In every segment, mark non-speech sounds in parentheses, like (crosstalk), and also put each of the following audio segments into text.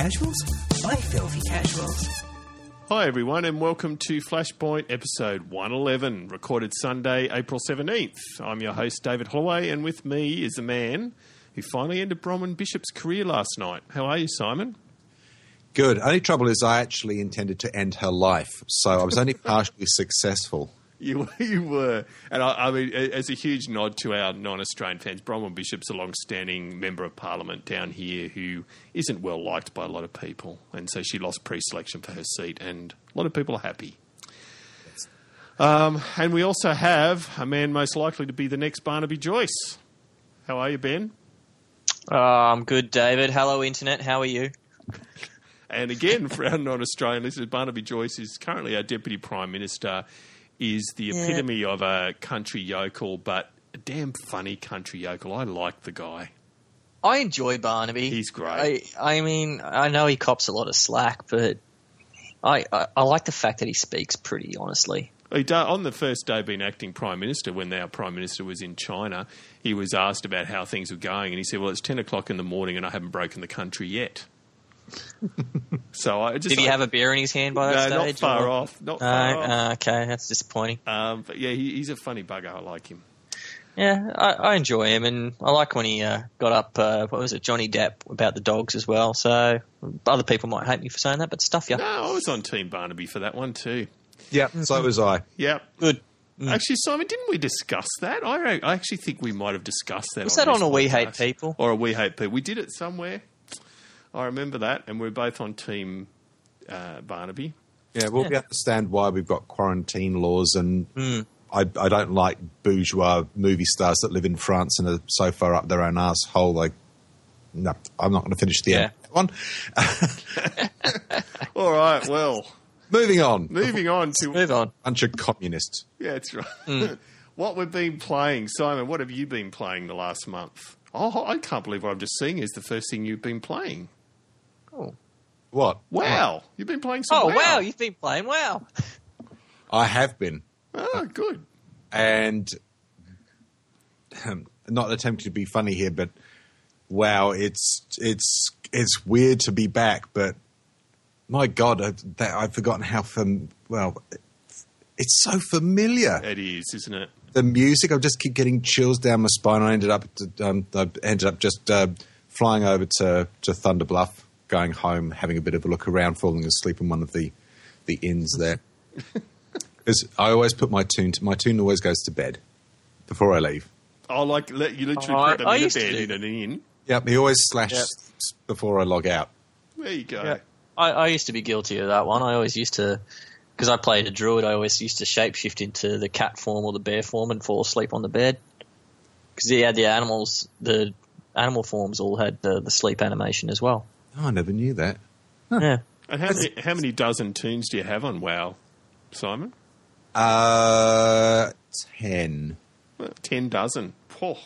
For Filthy Casuals, by Filthy Casuals. Hi, everyone, and welcome to Flashpoint episode 111, recorded Sunday, April 17th. I'm your host, David Holloway, and with me is a man who finally ended Bronwyn Bishop's career last night. How are you, Simon? Good. Only trouble is, I actually intended to end her life, so I was only (laughs) partially successful. You, (laughs) you were. And I, I mean, as a huge nod to our non Australian fans, Bronwyn Bishop's a long standing member of parliament down here who isn't well liked by a lot of people. And so she lost pre selection for her seat, and a lot of people are happy. Um, and we also have a man most likely to be the next Barnaby Joyce. How are you, Ben? Uh, I'm good, David. Hello, Internet. How are you? And again, for our non Australian listeners, Barnaby Joyce is currently our Deputy Prime Minister is the Yeah. epitome of a country yokel, but a damn funny country yokel. I like the guy. I enjoy Barnaby. He's great. I, I mean, I know he cops a lot of slack, but I, I, I like the fact that he speaks pretty honestly. He do, on the first day being acting prime minister, when our prime minister was in China, he was asked about how things were going, and he said, "Well, it's ten o'clock in the morning, and I haven't broken the country yet." (laughs) so I just Did he like- have a beer in his hand by that no, not stage? far or- off, not No, far off. uh, okay, that's disappointing. Um, but yeah, he, he's a funny bugger. I like him. Yeah, I, I enjoy him, and I like when he uh, got up. Uh, what was it, Johnny Depp about the dogs as well. So other people might hate me for saying that, but stuff, yeah, No, I was on Team Barnaby for that one too. Yeah, so was I. Yep. good. Actually, Simon, didn't we discuss that? I, I actually think we might have discussed that. Was that on a We Hate. People? Or a We Hate People? We did it somewhere. I remember that, and we're both on Team uh, Barnaby. Yeah, well, we understand why we've got quarantine laws, and I, I don't like bourgeois movie stars that live in France and are so far up their own asshole. Like, no, I'm not going to finish the Yeah. end. One. (laughs) (laughs) All right, well, Moving on. moving on to (laughs) Move on. Bunch of communists. yeah, that's right. what we've been playing, Simon. What have you been playing the last month? Oh, I can't believe what I'm just seeing is the first thing you've been playing. Oh, What? Wow, you've been playing some. oh wow, you've been playing wow. I have been, Oh, good. and um, (clears throat) not attempting to be funny here, but wow, it's it's it's weird to be back, but my God, I, that, I've forgotten how fam- well. It's so familiar. It is, isn't it? the music, I just keep getting chills down my spine. I ended up, um, I ended up just uh, flying over to, to Thunder Bluff, going home, having a bit of a look around, falling asleep in one of the the inns there. (laughs) Because I always put my tune. my tune always goes to bed before I leave. Oh, like let you literally Oh, put them I in a used bed in an inn. Yep, he always slashes Yep. before I log out. There you go. Yeah. I, I used to be guilty of that one. I always used to, because I played a druid, I always used to shapeshift into the cat form or the bear form and fall asleep on the bed. Because yeah, the animals, the animal forms all had the, the sleep animation as well. Oh, I never knew that. Yeah. And how many, how many dozen tunes do you have on WoW, Simon? Uh, ten. Well, Ten dozen. Oh,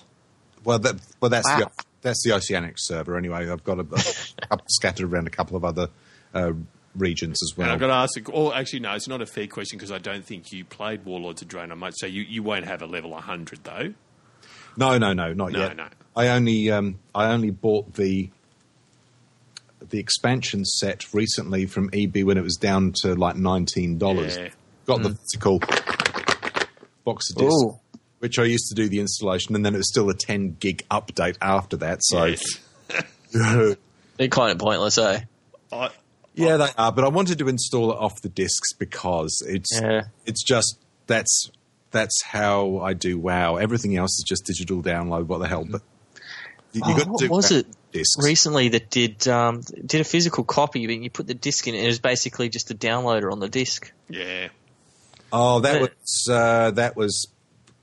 Well, that, well, that's Wow. the that's the Oceanic server anyway. I've got a, a (laughs) couple scattered around a couple of other uh, regions as well. and well. I've got to ask. Oh, actually, no, it's not a fair question because I don't think you played Warlords of Draenor much. So you, you won't have a level 100 though. No, no, no, not No, yet. no. No. I only um, I only bought the the expansion set recently from EB when it was down to like nineteen dollars. Yeah. Got the physical box of discs, Ooh. which I used to do the installation, and then it was still a ten gig update after that. So Yes. (laughs) They're kind of pointless, eh? I, yeah, they are. But I wanted to install it off the discs because it's Yeah. it's just that's that's how I do WoW. Everything else is just digital download. What the hell? But you, you Oh, got what to do was WoW it discs. recently that did um, did a physical copy, but you put the disc in and it was basically just a downloader on the disc. yeah. Oh, that Yeah. was uh, that was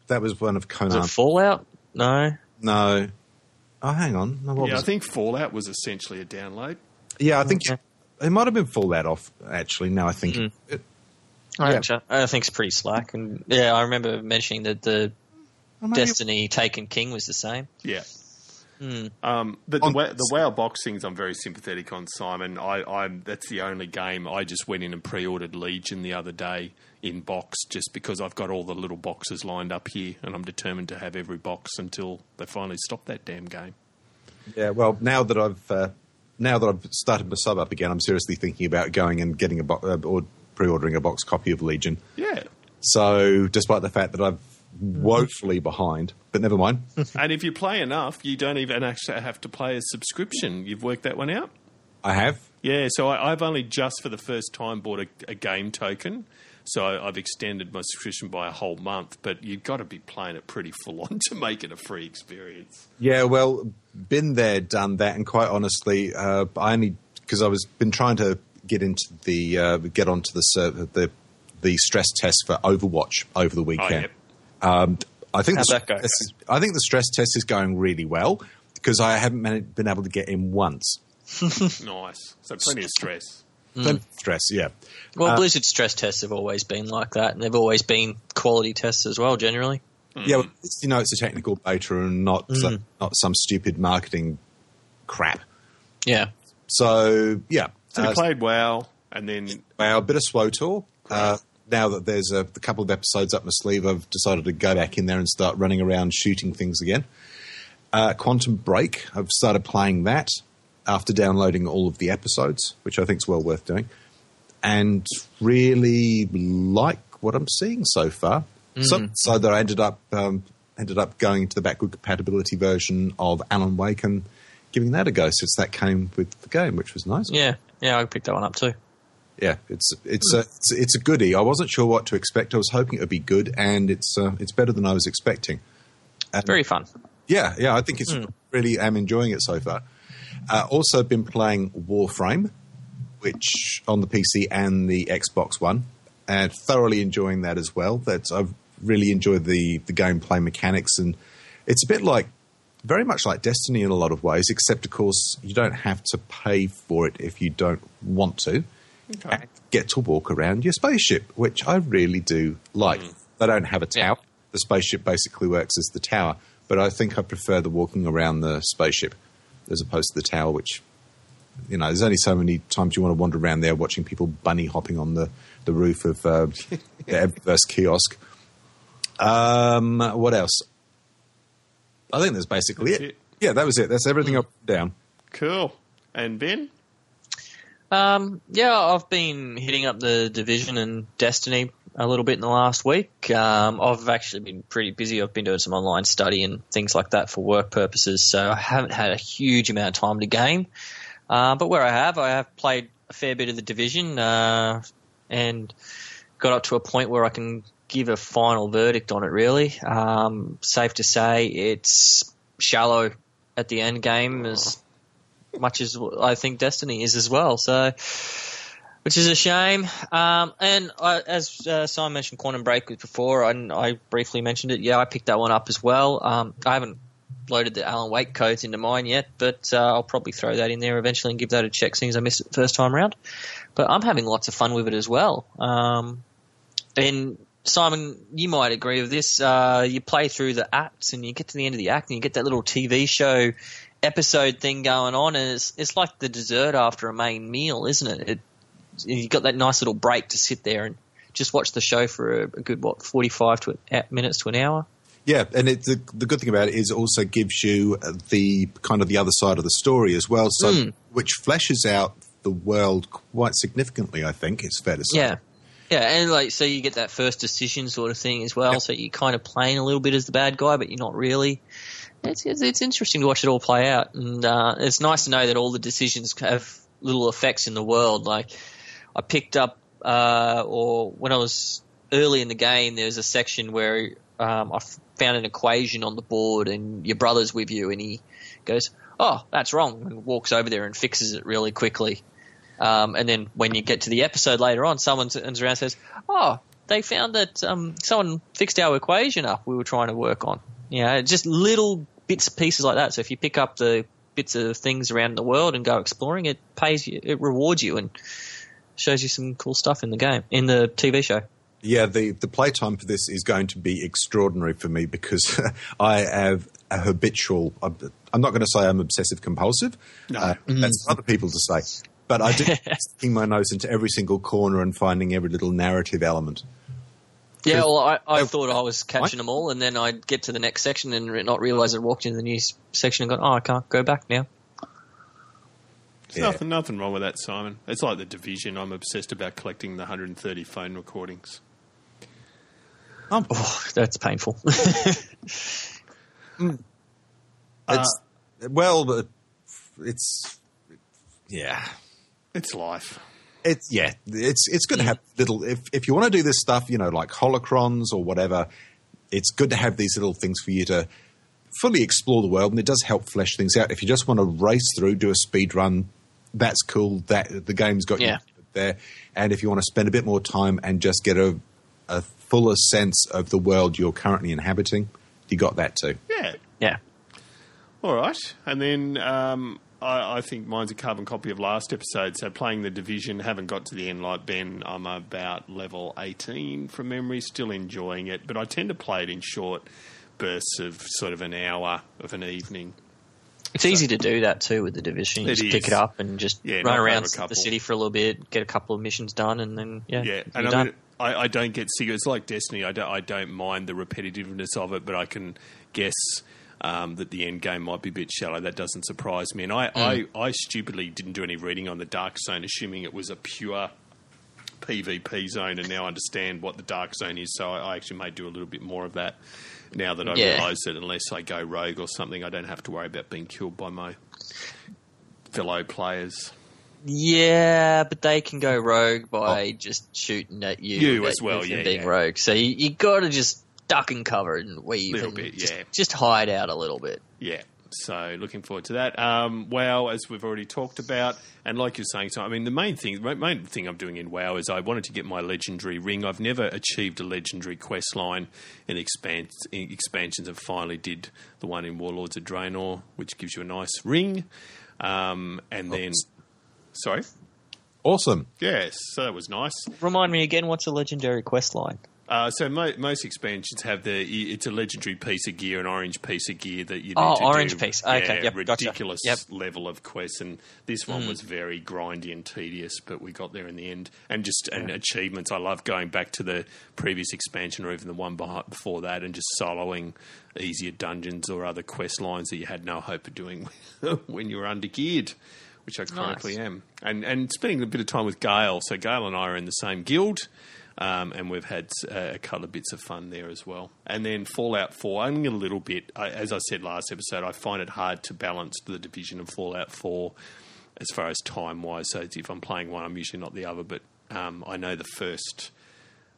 that was one of Was Conan. it Fallout? No. no. Oh, hang on. No, what Yeah, I was it? think Fallout was essentially a download. yeah, I think Okay. it might have been Fallout off. Actually, now I think Mm. it, I, Yeah. actually- I think it's pretty slack. And yeah, I remember mentioning that the Destiny Taken King was the same. Yeah. Hmm. Um, but the, On- Wa- the WoW box things, I'm very sympathetic on Simon. I, I'm that's the only game I just went in and pre-ordered Legion the other day in box, just because I've got all the little boxes lined up here, and I'm determined to have every box until they finally stop that damn game. Yeah, well, now that I've uh, now that I've started my sub up again, I'm seriously thinking about going and getting a bo- uh, or pre-ordering a box copy of Legion. Yeah. So, despite the fact that I'm woefully behind, but never mind. (laughs) And if you play enough, you don't even actually have to pay a subscription. You've worked that one out? I have. Yeah, so I, I've only just for the first time bought a, a game token. So I, I've extended my subscription by a whole month, but you've got to be playing it pretty full on to make it a free experience. Yeah, well, been there, done that, and quite honestly, uh, I only because I was been trying to get into the uh, get onto the server the the stress test for Overwatch over the Oh, weekend. yep. Um, I think How'd the that go? stress test is- I think the stress test is going really well because I haven't managed, been able to get in once. (laughs) Nice. So plenty of stress. Plenty of stress, yeah. Well, Uh, Blizzard stress tests have always been like that, and they've always been quality tests as well. Generally, Yeah, well, it's, you know, it's a technical beta and not uh, not some stupid marketing crap. yeah. So yeah, So we uh, played WoW, and then Well, a bit of SWTOR. Uh, now that there's a, a couple of episodes up my sleeve, I've decided to go back in there and start running around shooting things again. Uh, Quantum Break, I've started playing that after downloading all of the episodes, which I think is well worth doing, and really like what I'm seeing so far. So, so that I ended up um, ended up going into the backward compatibility version of Alan Wake and giving that a go since that came with the game, which was nice. Yeah, yeah, I picked that one up too. Yeah, it's it's a it's, it's a goodie. I wasn't sure what to expect. I was hoping it would be good, and it's uh, it's better than I was expecting. And Very fun. yeah, yeah, I think it's really am enjoying it so far. Uh, also, been playing Warframe, which on the PC and the Xbox One, and thoroughly enjoying that as well. That's I've really enjoyed the the gameplay mechanics, and it's a bit like very much like Destiny in a lot of ways, except of course you don't have to pay for it if you don't want to. And get to walk around your spaceship, which I really do like. They don't have a tower. The spaceship basically works as the tower, but I think I prefer the walking around the spaceship as opposed to the tower, which you know, there's only so many times you want to wander around there watching people bunny hopping on the, the roof of uh, (laughs) the Eververse kiosk. Um, what else? I think that's basically it. it. Yeah, that was it. That's everything up and down. cool. And Ben? Um, yeah, I've been hitting up the division and Destiny a little bit in the last week. Um, I've actually been pretty busy. I've been doing some online study and things like that for work purposes, so I haven't had a huge amount of time to game. Uh, but where I have, I have played a fair bit of the division uh, and got up to a point where I can give a final verdict on it. Really, um, safe to say it's shallow at the end game as much as I think Destiny is as well. So, which is a shame. Um, and I, as uh, Simon mentioned, Quantum Break before, and I briefly mentioned it. Yeah, I picked that one up as well. Um, I haven't loaded the Alan Wake codes into mine yet, but uh, I'll probably throw that in there eventually and give that a check, seeing as I missed it first time around. But I'm having lots of fun with it as well. Um, and Simon, you might agree with this. Uh, you play through the acts, and you get to the end of the act, and you get that little TV show episode thing going on, and it's it's like the dessert after a main meal, isn't it? it you got that nice little break to sit there and just watch the show for a, good what forty five to a, minutes to an hour. Yeah, and it, the, the good thing about it is it also gives you the kind of the other side of the story as well, so Mm. which fleshes out the world quite significantly. I think it's fair to say. Yeah. Yeah, and like so you get that first decision sort of thing as well. So you're kind of playing a little bit as the bad guy, but you're not really. It's it's, interesting to watch it all play out, and uh, it's nice to know that all the decisions have little effects in the world. Like I picked up, uh, or when I was early in the game, there was a section where um, I found an equation on the board, and your brother's with you, and he goes, "Oh, that's wrong," and walks over there and fixes it really quickly. Um, and then when you get to the episode later on, someone turns around and says, "Oh, they found that um, someone fixed our equation up. We were trying to work on." You know, just little bits and pieces like that. So if you pick up the bits of things around the world and go exploring, it pays you, it rewards you, and shows you some cool stuff in the game, in the TV show. Yeah, the, the playtime for this is going to be extraordinary for me because (laughs) I have a habitual. I'm I'm not going to say I'm obsessive compulsive. No. Uh, that's for other people to say. But I do (laughs) sticking my nose into every single corner and finding every little narrative element. Yeah, well, I, I Oh, thought I was catching them all, and then I'd get to the next section and re- not realize I'd walked into the new s- section and gone, oh, I can't go back now. There's Yeah. nothing, nothing wrong with that, Simon. It's like the division. I'm obsessed about collecting the 130 phone recordings. Oh, oh that's painful. (laughs) Mm. It's well, but it's yeah. It's life. It's yeah, it's it's good to have little. If if you want to do this stuff, you know, like holocrons or whatever, it's good to have these little things for you to fully explore the world, and it does help flesh things out. If you just want to race through, do a speed run, that's cool. That the game's got Yeah. you there. And if you want to spend a bit more time and just get a a fuller sense of the world you're currently inhabiting, you got that too. Yeah. yeah. All right. And then um, I, I think mine's a carbon copy of last episode. So playing the division, haven't got to the end like Ben. I'm about level 18 from memory, still enjoying it. But I tend to play it in short bursts of sort of an hour of an evening. It's easy to do that too with the division. You just is. pick it up and just Yeah, run around over a couple. the city for a little bit, get a couple of missions done, and then yeah, Yeah, and I, mean, I, I don't get sick. It's like Destiny. I don't, I don't mind the repetitiveness of it, but I can guess um, that the end game might be a bit shallow. That doesn't surprise me. And I, I, I stupidly didn't do any reading on the Dark Zone, assuming it was a pure PvP zone, and now I understand what the Dark Zone is. So I, I actually may do a little bit more of that now that I Yeah. realise that unless I go rogue or something, I don't have to worry about being killed by my fellow players. Yeah, but they can go rogue by just shooting at you. You at- as well, yeah, Being yeah. rogue, so you, you got to just duck and cover and weave, Little and bit, just, yeah. just hide out a little bit. Yeah. So looking forward to that. Um, WoW, as we've already talked about, and like you're saying, so I mean, the main thing, main thing I'm doing in WoW is I wanted to get my legendary ring. I've never achieved a legendary quest line in, expans- in expansions, and finally did the one in Warlords of Draenor, which gives you a nice ring. Um, and then, sorry, Awesome. yes, so that was nice. Remind me again, what's a legendary quest line? Uh, so mo- most expansions have the it's a legendary piece of gear, an orange piece of gear that you need Oh, to orange do, piece. Okay, yeah, yep, gotcha. ridiculous Yep. level of quests, and this one was very grindy and tedious, but we got there in the end. And just and achievements, I love going back to the previous expansion or even the one before that, and just soloing easier dungeons or other quest lines that you had no hope of doing (laughs) when you were under geared. Which I currently am, and and spending a bit of time with Gail. So Gail and I are in the same guild, um, and we've had uh, a couple of bits of fun there as well. And then Fallout 4, only a little bit. I, as I said last episode, I find it hard to balance the division of Fallout 4 as far as time wise. So if I'm playing one, I'm usually not the other. But um, I know the first,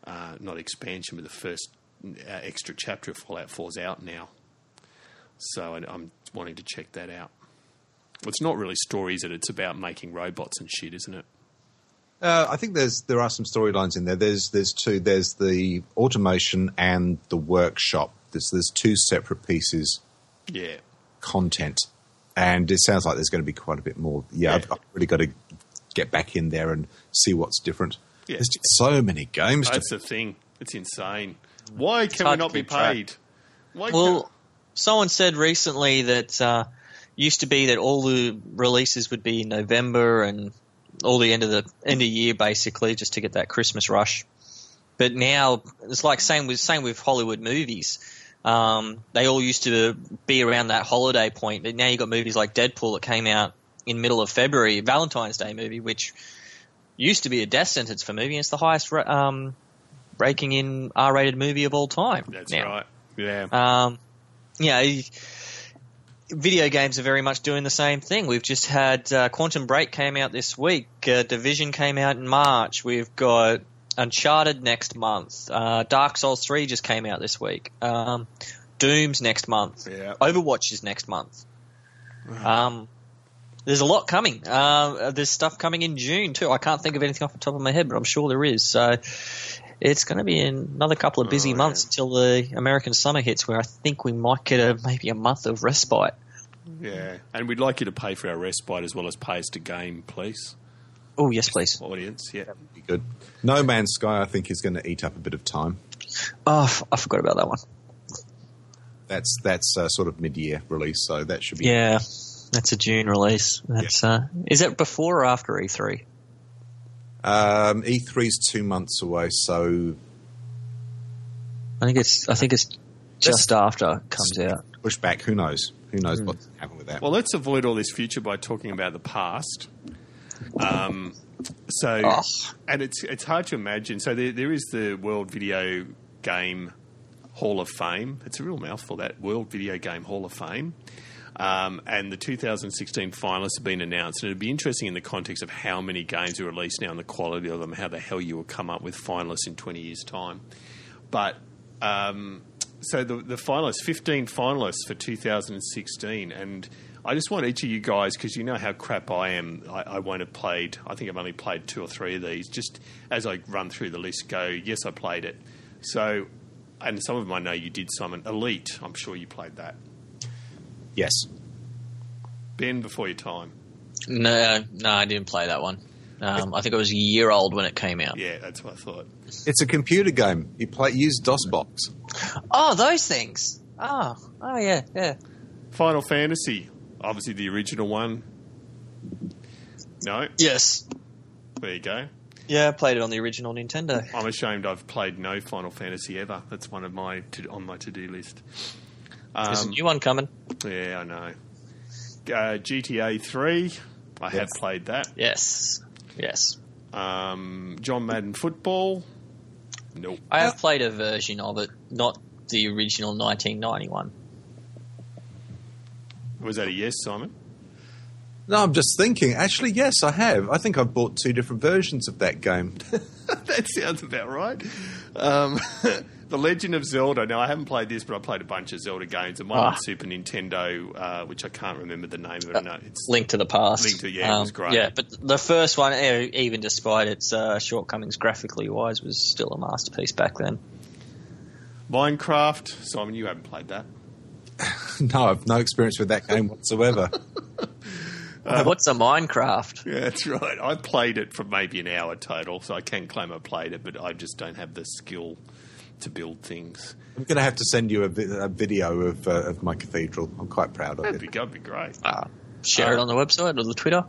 uh, not expansion, but the first uh, extra chapter of Fallout 4 is out now. So I, I'm wanting to check that out. It's not really stories, it? It's about making robots and shit, isn't it? Uh, I think there's there are some storylines in there. There's there's two. There's the automation and the workshop. There's there's two separate pieces Yeah. content, and it sounds like there's going to be quite a bit more. Yeah, I've, I've really got to get back in there and see what's different. Yeah. There's just so many games. To, That's the thing. It's insane. Why can we hard not be keep track. paid? Why Well, someone said recently that uh, used to be that all the releases would be in November and all the end of the end of year basically just to get that Christmas rush. But now it's like same with same with Hollywood movies. Um, they all used to be around that holiday point, but now you've got movies like Deadpool that came out in middle of February, Valentine's Day movie, which used to be a death sentence for movie. It's the highest um, raking in R-rated movie of all time. That's now. right. Yeah. Um, yeah, video games are very much doing the same thing. We've just had uh, Quantum Break came out this week. Uh, Division came out in March. We've got Uncharted next month. Uh, Dark Souls 3 just came out this week. Um, Doom's next month. Yeah. Overwatch is next month. Um, there's a lot coming. Uh, there's stuff coming in June too. I can't think of anything off the top of my head, but I'm sure there is. So it's going to be another couple of busy Oh, yeah. months until the American summer hits, where I think we might get a maybe a month of respite. Yeah. And we'd like you to pay for our respite as well as pay us to game, please. Oh yes, please. Audience, yeah. be good. No Man's Sky, I think, is going to eat up a bit of time. Oh, f- I forgot about that one. That's that's uh, sort of mid-year release, so that should be. Yeah, that's a June release. That's uh, is it before or after E E3? Um, E3's two months away, so I think it's I think it's just after it comes out. Push back. Who knows? Who knows what's happening with that? Well, let's avoid all this future by talking about the past. Um, so, Oh. and it's it's hard to imagine. So there, there is the World Video Game Hall of Fame. It's a real mouthful. That World Video Game Hall of Fame. Um, and the 2016 finalists have been announced, and it'd be interesting in the context of how many games are released now and the quality of them, how the hell you will come up with finalists in 20 years' time. But um, so the the finalists, 15 finalists for 2016, and I just want each of you guys because you know how crap I am. I, I won't have played. I think I've only played two or three of these. Just as I run through the list, go yes, I played it. So, and some of them I know you did, Simon. Elite, I'm sure you played that. yes. Ben, before your time. No, no, I didn't play that one. Um, I think it was a year old when it came out. Yeah, that's what I thought. It's a computer game. You play use DOSBox. Oh, those things. Oh, oh yeah, yeah. Final Fantasy, obviously the original one. No, Yes. there you go. Yeah, I played it on the original Nintendo. I'm ashamed I've played no Final Fantasy ever. That's one of my to, on my to do list. There's a Um, new one coming. yeah, I know. Uh, GTA 3, I have played that. Yes. Yes. Um, John Madden Football, nope. I have played a version of it, not the original 1991. Was that a yes, Simon? No, I'm just thinking. Actually, yes, I have. I think I've bought two different versions of that game. (laughs) that sounds about right. Um, (laughs) the Legend of Zelda. Now, I haven't played this, but I played a bunch of Zelda games, and one on Ah. Super Nintendo, uh, which I can't remember the name of it. No, it's Link to the Past. Um, Link to- yeah, it was great. Yeah, but the first one, even despite its uh, shortcomings graphically wise, was still a masterpiece back then. Minecraft. Simon, you haven't played that. (laughs) no, I've no experience with that game whatsoever. (laughs) What's a Minecraft? Yeah, that's right. I played it for maybe an hour total, so I can claim I played it, but I just don't have the skill to build things. I'm going to have to send you a, vi- a video of, uh, of my cathedral. I'm quite proud of That'd be, it. that'd be great. Uh, share it on the website or the Twitter.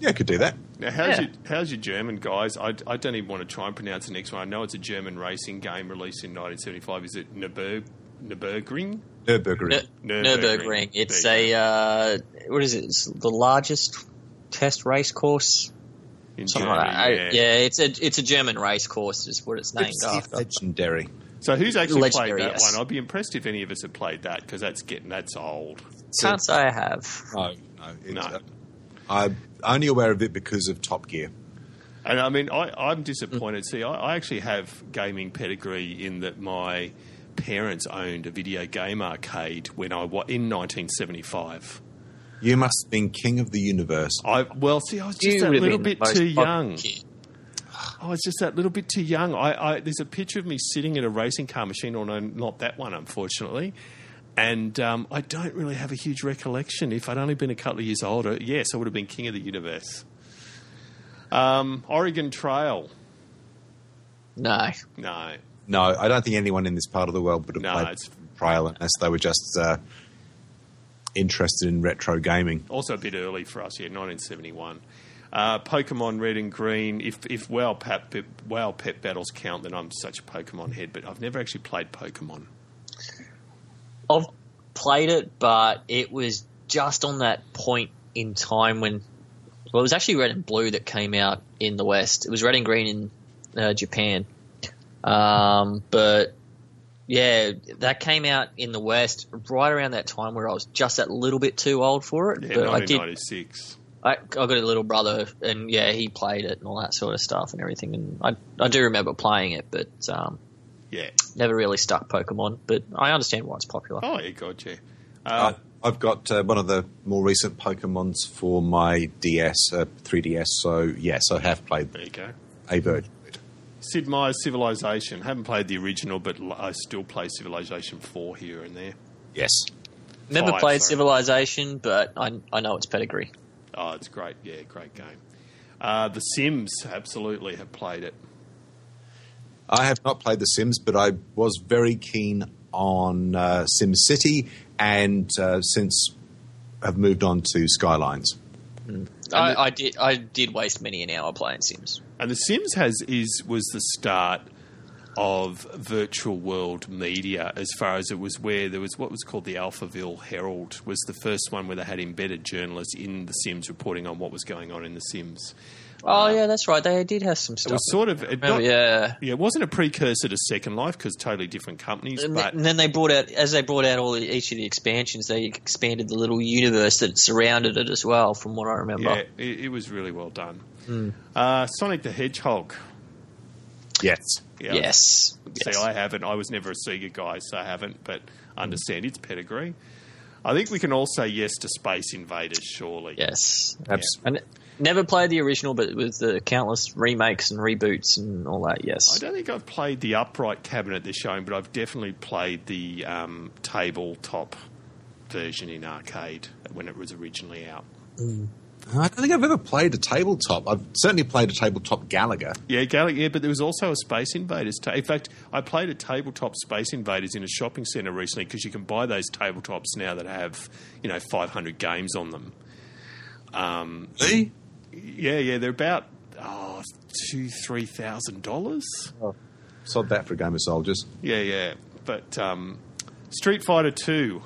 Yeah, I could do that. Now, how's, Yeah. your, how's your German, guys? I, I don't even want to try and pronounce the next one. I know it's a German racing game released in 1975. Is it Nürburg, Nürburgring? Nürburgring. Nur- Nürburgring. Nürburgring. It's There you a uh, what is it? It's the largest test race course. In Something Germany, like that. I- yeah. yeah, it's a it's a German race course. Is what it's named It's after. legendary. So who's actually played that yes. one? I'd be impressed if any of us have played that because that's getting that's old. Can't say I have. No, no. No. uh, I'm only aware of it because of Top Gear. And I mean, I, I'm disappointed. See, I, I actually have gaming pedigree in that my parents owned a video game arcade when I wa- in 1975. You must have been king of the universe. I well, see, I was just You that little bit too young. kid. I was just that little bit too young. I, I there's a picture of me sitting at a racing car machine, or no, not that one, unfortunately. And um, I don't really have a huge recollection. If I'd only been a couple of years older, yes, I would have been king of the universe. Um, Oregon Trail, No. no, No, I don't think anyone in this part of the world would have No, played it's- Trail unless they were just uh, interested in retro gaming. also a bit early for us. Yeah, 1971. Uh, Pokemon Red and Green. If if WoW pet, WoW pet battles count, then I'm such a Pokemon head. But I've never actually played Pokemon. I've played it, but it was just on that point in time when. Well, it was actually red and blue that came out in the West. It was red and green in uh, Japan. Um, but yeah, that came out in the West right around that time where I was just that little bit too old for it. Yeah, but I did. 1996. I, I got a little brother, and yeah, he played it and all that sort of stuff and everything. And I, I do remember playing it, but um, Yeah. never really stuck Pokemon. But I understand why it's popular. Oh, yeah, gotcha. Uh, Uh, I've got uh, one of the more recent Pokemons for my DS, uh, 3DS. So yes, I have played there you go. a version. Of it. Sid Meier's Civilization. Haven't played the original, but I still play Civilization 4 here and there. Yes. Never Five, played sorry. Civilization, but I, I know its pedigree. Oh, it's great. Yeah, great game. Uh, the Sims, absolutely have played it. I have not played The Sims, but I was very keen on uh, Sim City, and uh, since have moved on to Skylines. I, I did I did waste many an hour playing Sims. And The Sims has is was the start of virtual world media as far as it was where there was what was called the Alphaville Herald was the first one where they had embedded journalists in the Sims reporting on what was going on in the Sims. Oh yeah, that's right. They did have some It was sort of it not- yeah. yeah, it wasn't a precursor to Second Life because totally different companies, And, but and then they brought out, as they brought out all the, each of the expansions, they expanded the little universe that surrounded it as well. From what I remember. yeah, it, it was really well done. Uh, Sonic the Hedgehog. Yes. Yeah, Yes. See, Yes. I haven't. I was never a Sega guy, so I haven't, but understand its pedigree. I think we can all say yes to Space Invaders, surely. Yes. Abs- And never played the original, but with the countless remakes and reboots and all that. Yes. I don't think I've played the upright cabinet they're showing, but I've definitely played the um, tabletop version in arcade when it was originally out. I don't think I've ever played a tabletop. I've certainly played a tabletop Galaga. Yeah, Gal- yeah, but there was also a Space Invaders. Ta- in fact, I played a tabletop Space Invaders in a shopping centre recently because you can buy those tabletops now that have, you know, 500 games on them. Um, See? yeah, yeah, they're about oh, two, three thousand dollars. Sod that for a game of soldiers. Yeah, yeah. But um, Street Fighter Two.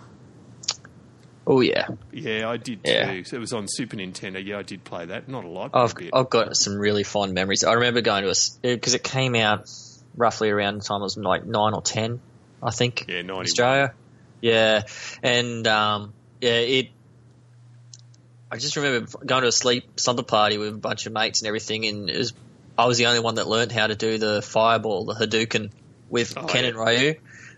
Oh yeah. Yeah, I did Yeah. too. So it was on Super Nintendo. Yeah, I did play that. Not a lot. but I've a. I've got some really fond memories. I remember going to a because it came out roughly around the time I was like nine or ten, I think. Yeah, in 91. Australia. Yeah, and um, yeah, it. I just remember going to a sleep supper party with a bunch of mates and everything, and it was I was the only one that learned how to do the fireball, the Hadouken, with Oh, Ken yeah. and Ryu.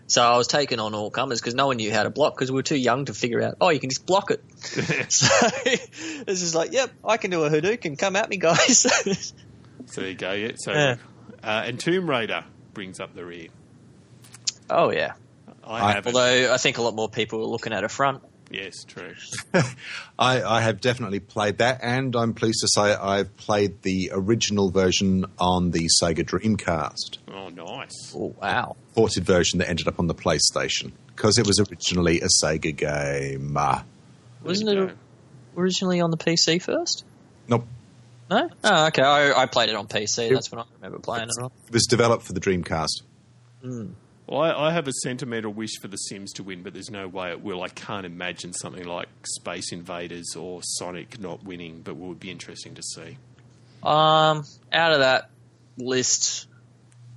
So I was taking on all comers because no one knew how to block because we were too young to figure out. Oh, you can just block it. (laughs) (laughs) so it's just like, yep, I can do a Hadouken. Come at me, guys. (laughs) So there you go. Yeah. So Yeah. Uh, and Tomb Raider brings up the rear. oh yeah. I, I- haven't. Although I think a lot more people are looking at a front. Yes, true. (laughs) I, I have definitely played that, and I'm pleased to say I've played the original version on the Sega Dreamcast, Oh, nice. Oh wow. ported version that ended up on the PlayStation because it was originally a Sega game. Wasn't it originally on the PC first? nope. No. Oh, okay. I, I played it on PC. That's when I remember playing it on. It was developed for the Dreamcast. Hmm. Well, I, I have a sentimental wish for The Sims to win, but there's no way it will. I can't imagine something like Space Invaders or Sonic not winning, but it would be interesting to see. Um, out of that list,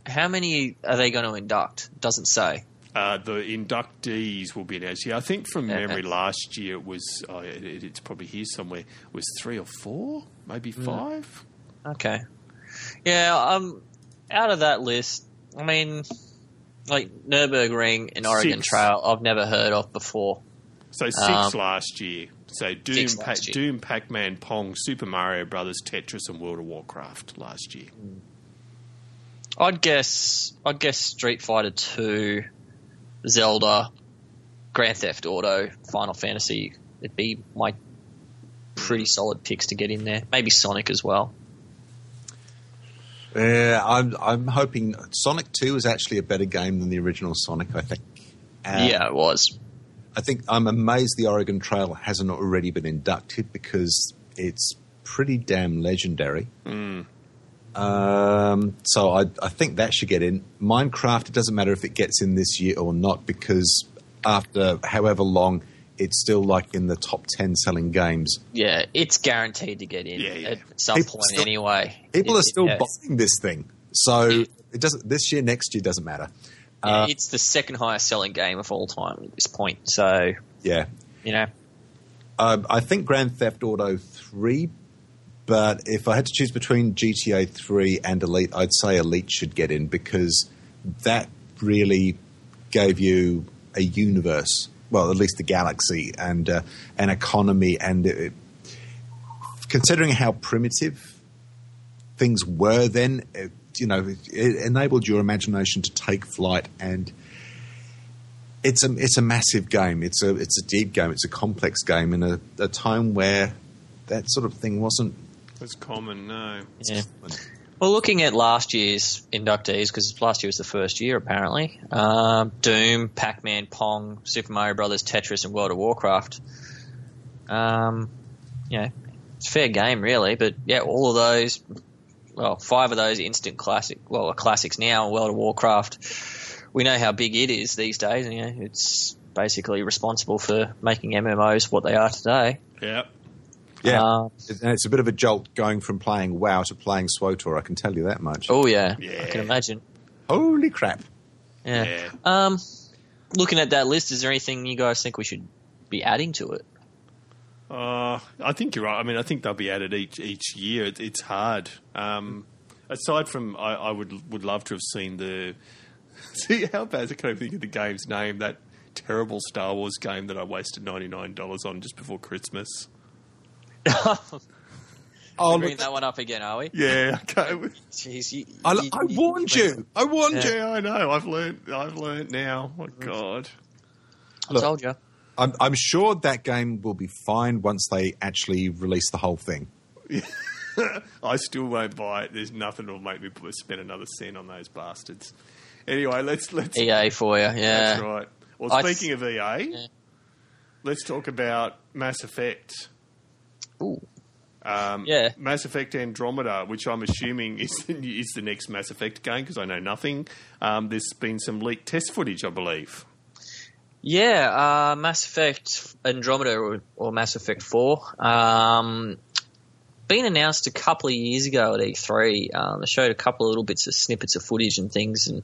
how many are they going to induct? Doesn't say. Uh, the inductees will be announced. Yeah, I think from memory last year it was, oh, it, it- it's probably here somewhere, it was three or four, maybe five. Okay. Yeah. Um, out of that list, I mean, like Nurburgring and Oregon Six. Trail, I've never heard of before. So six Um, last year. So Doom, pa- year. Doom, Pac-Man, Pong, Super Mario Brothers, Tetris, and World of Warcraft last year. I'd guess. I'd guess Street Fighter Two, Zelda, Grand Theft Auto, Final Fantasy. It'd be my pretty solid picks to get in there. Maybe Sonic as well. Yeah, I'm I'm hoping Sonic Two is actually a better game than the original Sonic. I think. Uh, yeah, it was. I think I'm amazed the Oregon Trail hasn't already been inducted because it's pretty damn legendary. Um, so I, I think that should get in. Minecraft, it doesn't matter if it gets in this year or not because after however long, it's still like in the top 10 selling games. Yeah, it's guaranteed to get in Yeah, yeah. at some People point still- anyway. People It- are still yeah, buying this thing. So it doesn't, this year, next year doesn't matter. yeah, Uh, it's the second highest selling game of all time at this point. So yeah. you know, Um, I think Grand Theft Auto 3, but if I had to choose between GTA 3 and Elite, I'd say Elite should get in because that really gave you a universe, well, at least the galaxy and uh, an economy. And it, considering how primitive things were then, it, you know, it enabled your imagination to take flight and it's a it's a massive game. It's a it's a deep game. It's a complex game in a, a time where that sort of thing wasn't. That's common, no. yeah. Well, looking at last year's inductees, because last year was the first year apparently. Um, Doom, Pac-Man, Pong, Super Mario Brothers, Tetris, and World of Warcraft. Um, you it's fair game really, but yeah, all of those well, five of those instant classic, well, are classics now. World of Warcraft. We know how big it is these days. You know, it's basically responsible for making MMOs what they are today. Yeah. Yeah, Um, and it's a bit of a jolt going from playing WoW to playing SWTOR. I can tell you that much. Oh yeah, I can imagine. Holy crap! Yeah. Yeah. Um, looking at that list, is there anything you guys think we should be adding to it? Uh, I think you're right. I mean, I think they'll be added each each year. It, it's hard. Um, aside from, I, I would would love to have seen the. (laughs) See how bad I can't even think of the game's name. That terrible Star Wars game that I wasted ninety nine dollars on just before Christmas. (laughs) Oh, Bringing look, that one up again, are we? Yeah, Okay. (laughs) Jeez, you, I, you- I warned you. I warned Yeah. you. I know. I've learned. I've learned now. Oh God. I Look. told you. I'm, I'm sure that game will be fine once they actually release the whole thing. (laughs) I still won't buy it. There's nothing that'll make me spend another cent on those bastards. Anyway, let's let's. EA for you, yeah. That's right. Well, I speaking of EA, Yeah. let's talk about Mass Effect. Ooh. Um, Yeah. Mass Effect Andromeda, which I'm assuming is the, is the next Mass Effect game because I know nothing. Um, there's been some leaked test footage, I believe. Yeah, uh, Mass Effect Andromeda or, or Mass Effect 4. Um, been announced a couple of years ago at E3. Um, they showed a couple of little bits of snippets of footage and things and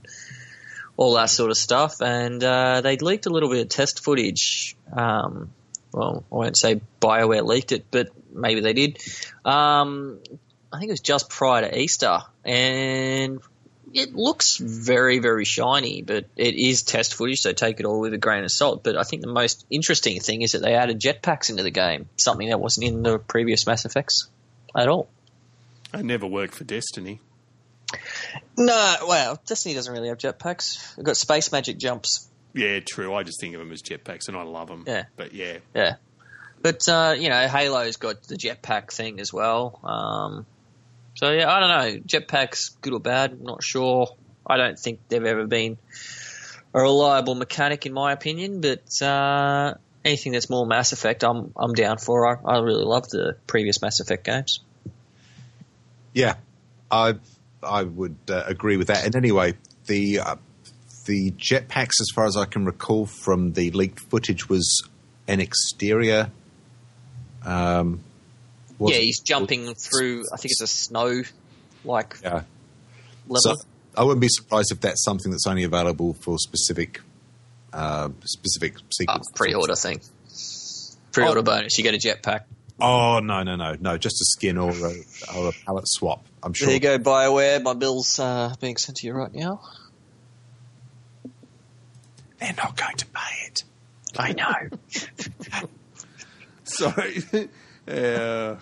all that sort of stuff. And uh, they leaked a little bit of test footage. Um, well, I won't say BioWare leaked it, but maybe they did. Um, I think it was just prior to Easter. And it looks very, very shiny, but it is test footage, so take it all with a grain of salt. But I think the most interesting thing is that they added jetpacks into the game, something that wasn't in the previous Mass Effects at all. I never worked for Destiny. No, well, Destiny doesn't really have jetpacks. We've got space magic jumps. Yeah, true. I just think of them as jetpacks, and I love them. Yeah. But yeah, Yeah. But, uh, you know, Halo's got the jetpack thing as well. Um, so, yeah, I don't know. Jetpacks, good or bad, I'm not sure. I don't think they've ever been a reliable mechanic, in my opinion. But uh, anything that's more Mass Effect, I'm I'm down for. I, I really love the previous Mass Effect games. Yeah, I I would uh, agree with that. And anyway, the uh, the jetpacks, as far as I can recall from the leaked footage, was an exterior. Um, yeah, he's jumping through. I think it's a snow like Yeah. level. So I wouldn't be surprised if that's something that's only available for specific uh, specific uh, pre-order thing. Pre-order bonus. You get a jetpack. Oh no no no no! Just a skin or a, or a palette swap. I'm sure. There you go, Bioware. My bill's uh, being sent to you right now. They're not going to pay it. I know. (laughs) (laughs) Sorry. uh,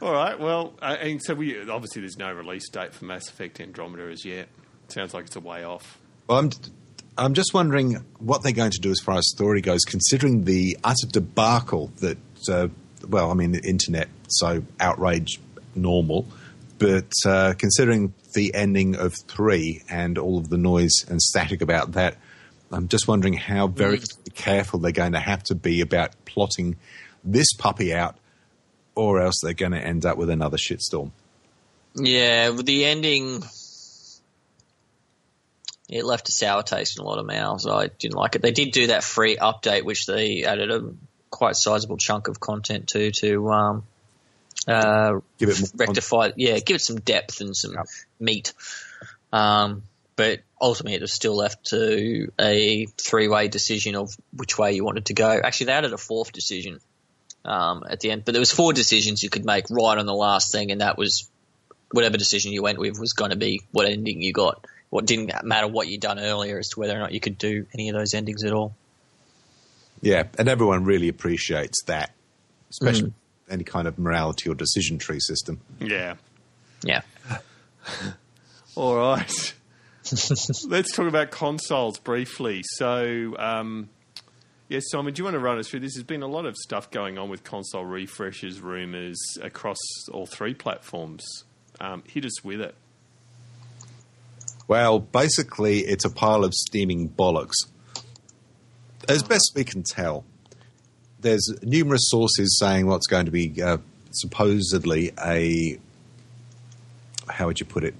all right. Well, uh, and so we obviously there's no release date for Mass Effect Andromeda as yet. Sounds like it's a way off. Well, I'm, I'm just wondering what they're going to do as far as story goes, considering the utter debacle that, uh, well, I mean, the internet, so outrage normal, but uh, considering the ending of three and all of the noise and static about that, I'm just wondering how very careful they're going to have to be about plotting this puppy out, or else they're going to end up with another shitstorm. yeah, with the ending, it left a sour taste in a lot of mouths. I didn't like it. They did do that free update, which they added a quite sizable chunk of content to to um, uh, Give it more rectify. Yeah, give it some depth and some Yep. meat. Um, but ultimately, it was still left to a three-way decision of which way you wanted to go. Actually, they added a fourth decision um, at the end, but there was four decisions you could make right on the last thing, and that was whatever decision you went with was going to be what ending you got. What didn't matter what you'd done earlier as to whether or not you could do any of those endings at all. Yeah, and everyone really appreciates that, especially any kind of morality or decision tree system. Yeah. Yeah. (laughs) All right. (laughs) Let's talk about consoles briefly. So, um, yes, Simon, do you want to run us through this? There's been a lot of stuff going on with console refreshes, rumours across all three platforms. Um, hit us with it. Well, basically, it's a pile of steaming bollocks. As best we can tell, there's numerous sources saying what's going to be uh, supposedly a how would you put it?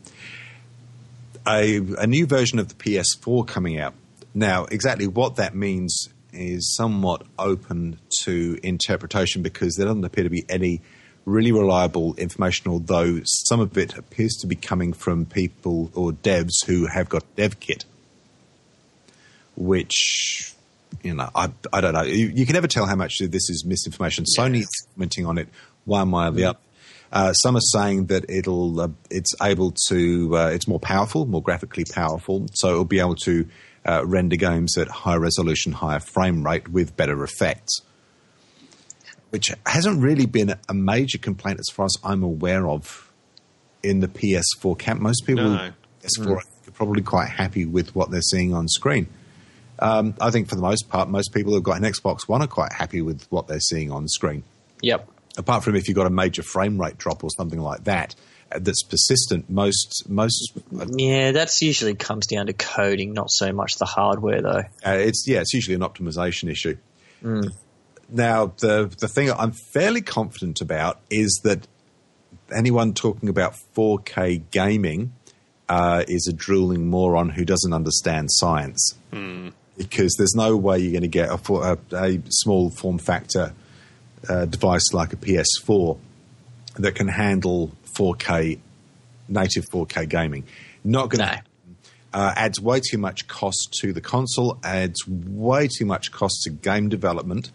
A, a new version of the PS4 coming out. Now, exactly what that means is somewhat open to interpretation because there doesn't appear to be any really reliable information, although some of it appears to be coming from people or devs who have got dev kit, which you know I, I don't know. You, you can never tell how much of this is misinformation. Sony is commenting on it one way or the other. Uh, some are saying that it'll uh, it's able to uh, it's more powerful, more graphically powerful, so it'll be able to uh, render games at higher resolution, higher frame rate with better effects, which hasn't really been a major complaint as far as I'm aware of in the PS4 camp. Most people No. PS4 are probably quite happy with what they're seeing on screen. Um, I think for the most part, most people who've got an Xbox One are quite happy with what they're seeing on screen Yep. apart from if you've got a major frame rate drop or something like that uh, that's persistent most most uh, Yeah, that's usually comes down to coding, not so much the hardware, though. it's yeah it's usually an optimization issue. Now the the thing i'm fairly confident about is that anyone talking about 4k gaming uh, is a drooling moron who doesn't understand science. Because there's no way you're going to get a, a, a small form factor uh, device like a PS4 that can handle 4K native 4K gaming. Not going No. to uh, adds way too much cost to the console, adds way too much cost to game development.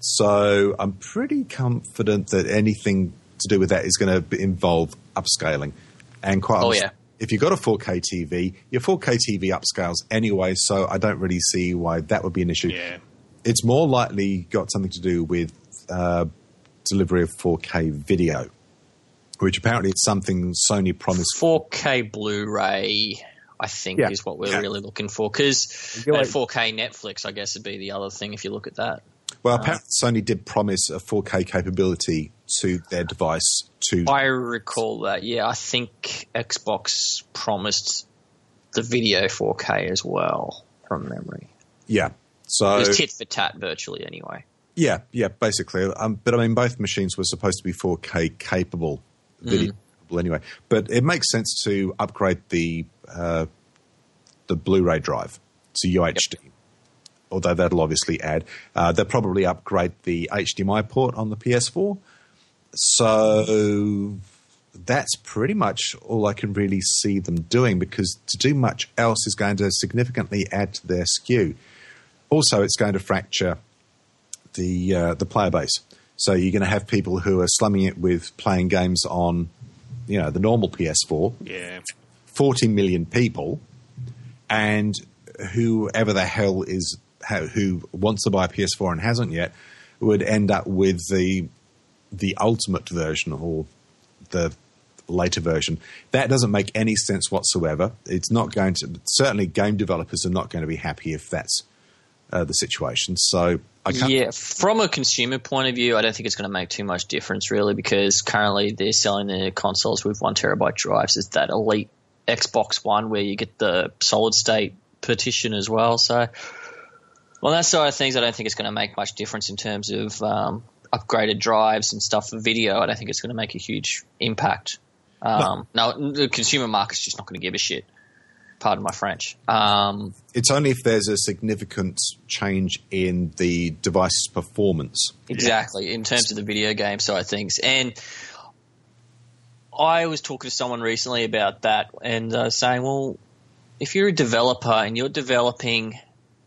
So I'm pretty confident that anything to do with that is going to involve upscaling. And quite Oh, honestly, yeah. if you've got a 4K TV, your 4K TV upscales anyway, so I don't really see why that would be an issue Yeah. it's more likely got something to do with uh, delivery of 4K video, which apparently it's something Sony promised. 4K Blu-ray, I think, Yeah. is what we're Yeah. really looking for. Because You're 4K Netflix, I guess, would be the other thing if you look at that. Well, apparently Sony did promise a 4K capability to their device. To I recall that. Yeah, I think Xbox promised the video 4K as well, from memory. yeah, so It was tit for tat, virtually, anyway. yeah, yeah, basically. Um, but I mean, both machines were supposed to be 4K capable, video capable anyway. But it makes sense to upgrade the uh, the Blu-ray drive to UHD. Although that'll obviously add, uh, they'll probably upgrade the HDMI port on the PS4. So that's pretty much all I can really see them doing because to do much else is going to significantly add to their SKU. Also, it's going to fracture the uh, the player base. So you're going to have people who are slumming it with playing games on, you know, the normal PS4. Yeah. 40 million people, and whoever the hell is who wants to buy a PS4 and hasn't yet would end up with the the ultimate version or the later version. That doesn't make any sense whatsoever. It's not going to. Certainly, game developers are not going to be happy if that's uh, the situation. So I can't. Yeah, from a consumer point of view, I don't think it's going to make too much difference, really, because currently they're selling their consoles with one terabyte drives. It's that elite Xbox One where you get the solid state partition as well. So, on that side of things, I don't think it's going to make much difference in terms of um, upgraded drives and stuff for video. I don't think it's going to make a huge impact. Um, no. the consumer market's just not going to give a shit. Pardon my French. Um, It's only if there's a significant change in the device's performance. Exactly, in terms of the video game side of things. And I was talking to someone recently about that and uh, saying, well, if you're a developer and you're developing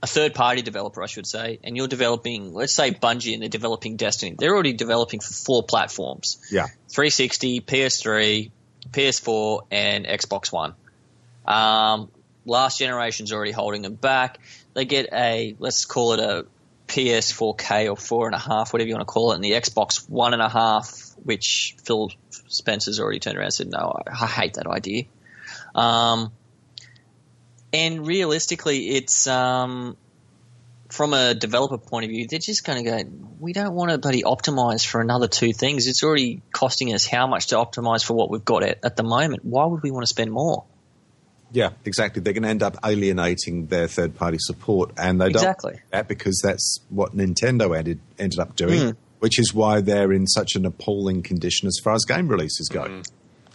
a third party developer, I should say, and you're developing, let's say Bungie and they're developing Destiny, they're already developing for four platforms Yeah. 360, PS3, PS4, and Xbox One. Um, last generation's already holding them back. They get a, let's call it a PS4K or four and a half, whatever you want to call it, and the Xbox one and a half, which Phil Spencer's already turned around and said, no, I, I hate that idea. Um, and realistically, it's um, from a developer point of view, they're just going to go. We don't want to bloody optimize for another two things. It's already costing us how much to optimize for what we've got at, at the moment. Why would we want to spend more? Yeah, exactly. They're going to end up alienating their third party support, and they Exactly. don't do that because that's what Nintendo ended ended up doing, Hmm. which is why they're in such an appalling condition as far as game releases go.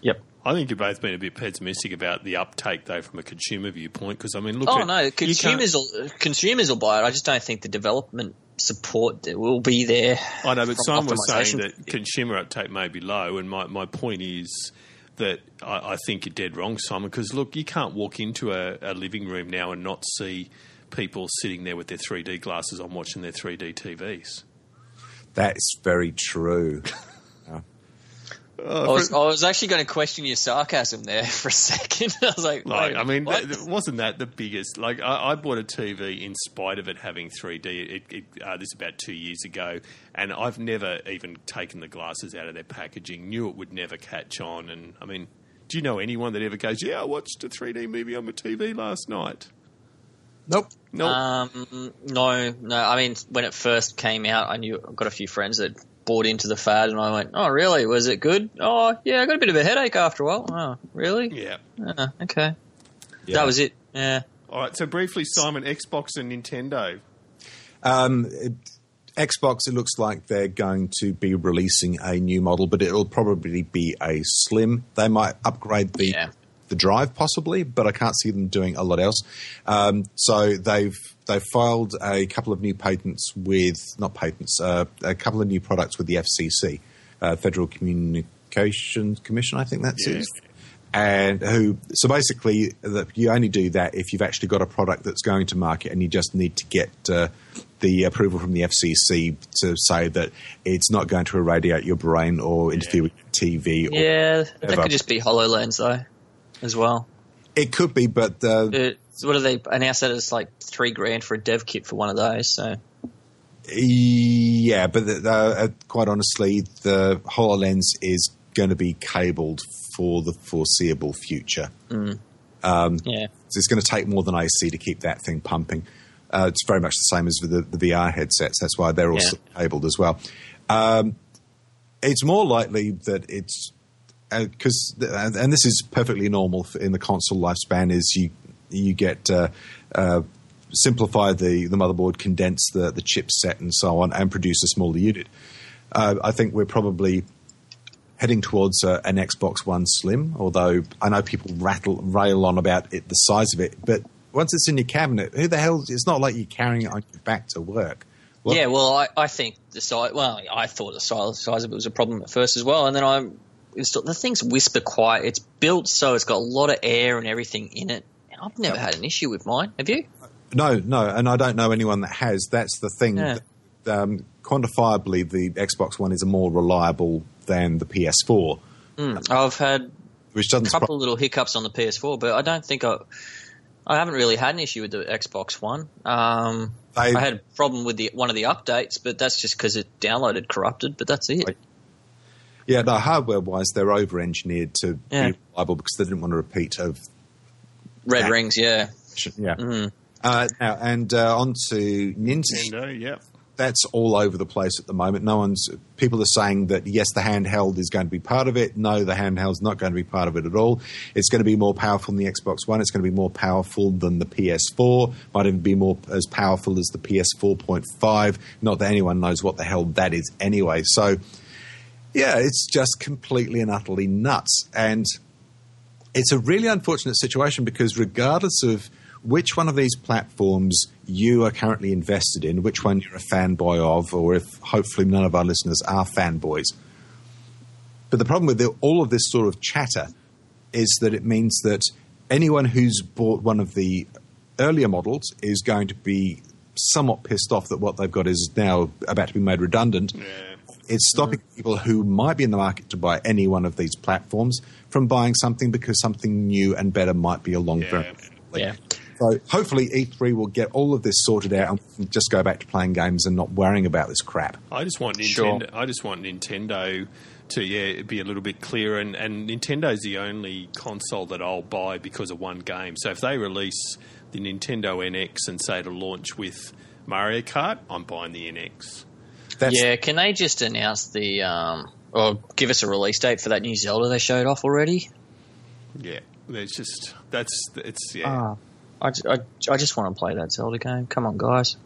Yep. I think you've both been a bit pessimistic about the uptake, though, from a consumer viewpoint. Because I mean, look. Oh at, no, you can't- consumers will consumers will buy it. I just don't think the development support that will be there. I know, but from Simon was saying that consumer uptake may be low, and my, my point is that I, I think you're dead wrong, Simon. Because look, you can't walk into a, a living room now and not see people sitting there with their 3D glasses on, watching their 3D TVs. That's very true. (laughs) I was, I was actually going to question your sarcasm there (laughs) for a second. (laughs) I was like, Like, I mean, what? th- wasn't that the biggest? Like, I, I bought a TV in spite of it having 3D. It, it, uh, this is about two years ago, and I've never even taken the glasses out of their packaging. Knew it would never catch on, and I mean, do you know anyone that ever goes, "Yeah, I watched a 3D movie on my TV last night"? Nope. Nope. Um, no, no. I mean, when it first came out, I knew I got a few friends that bought into the fad, and I went, "Oh, really? Was it good? Oh, yeah. I got a bit of a headache after a while. Oh, really? yeah. Uh, okay. Yeah. That was it. Yeah. All right. So briefly, Simon, Xbox and Nintendo. Um, it, Xbox, it looks like they're going to be releasing a new model, but it'll probably be a slim. They might upgrade the Yeah. the drive possibly, but I can't see them doing a lot else. Um, so they've they've filed a couple of new patents with not patents, uh, a couple of new products with the FCC, uh, Federal Communications Commission, I think that's Yeah. it. And who? So basically, that you only do that if you've actually got a product that's going to market, and you just need to get uh, the approval from the FCC to say that it's not going to irradiate your brain or interfere with TV. Or, Yeah. That could just be Hololens though, as well. It could be, but uh, It, so what do they announced that it's like three grand for a dev kit for one of those? So Yeah, but the, uh, quite honestly, the HoloLens is going to be cabled for the foreseeable future. yeah. So it's going to take more than AC to keep that thing pumping. Uh, it's very much the same as with the, the VR headsets. That's why they're also cabled as well. Um, it's more likely that it's because, and, and this is perfectly normal in the console lifespan. Is you you get uh, simplify the the motherboard, condense the the chipset, and so on, and produce a smaller unit. Uh, I think we're probably heading towards uh, an Xbox One Slim. Although I know people rattle rail on about it, the size of it, but once it's in your cabinet, who the hell? It's not like you're carrying it on your back to work. Yeah, well, I, I think the size. Well, I thought the size, size of it was a problem at first as well, and then I the thing's whisper quiet. It's built so it's got a lot of air and everything in it. And I've never had an issue with mine. Have you? No, no, and I don't know anyone that has. That's the thing. Yeah. Um, quantifiably, the Xbox One is more reliable than the PS4, Mm, I've had which doesn't a couple of little hiccups on the PS4, but I don't think I. I haven't really had an issue with the Xbox One. Um, They- I had a problem with the one of the updates, but that's just because it downloaded corrupted. But that's it. Like- Yeah, no, hardware wise, they're over engineered to Yeah. be reliable because they didn't want a repeat of. Red Yeah. rings, yeah. Yeah. Mhm. Uh, now, and uh, on to Nintendo. Nintendo, yeah. That's all over the place at the moment. No one's. People are saying that yes, the handheld is going to be part of it. No, the handheld's not going to be part of it at all. It's going to be more powerful than the Xbox One. It's going to be more powerful than the PS4. Might even be more as powerful as the PS4.5. Not that anyone knows what the hell that is anyway. So, yeah, it's just completely and utterly nuts. And it's a really unfortunate situation because regardless of which one of these platforms you are currently invested in, which one you're a fanboy of, or if hopefully none of our listeners are fanboys. But the problem with the, all of this sort of chatter is that it means that anyone who's bought one of the earlier models is going to be somewhat pissed off that what they've got is now about to be made redundant. It's stopping mm-hmm. people who might be in the market to buy any one of these platforms from buying something because something new and better might be along Yeah. very Yeah. So hopefully E3 will get all of this sorted out and just go back to playing games and not worrying about this crap. I just want Nintendo. Sure. I just want Nintendo to yeah be a little bit clearer. And, and Nintendo's the only console that I'll buy because of one game. So if they release the Nintendo NX and say to launch with Mario Kart, I'm buying the NX. That's, yeah, can they just announce the um, or give us a release date for that new Zelda they showed off already? Yeah, there's just that's it's yeah. Ah, I, I, I just want to play that Zelda game. Come on, guys.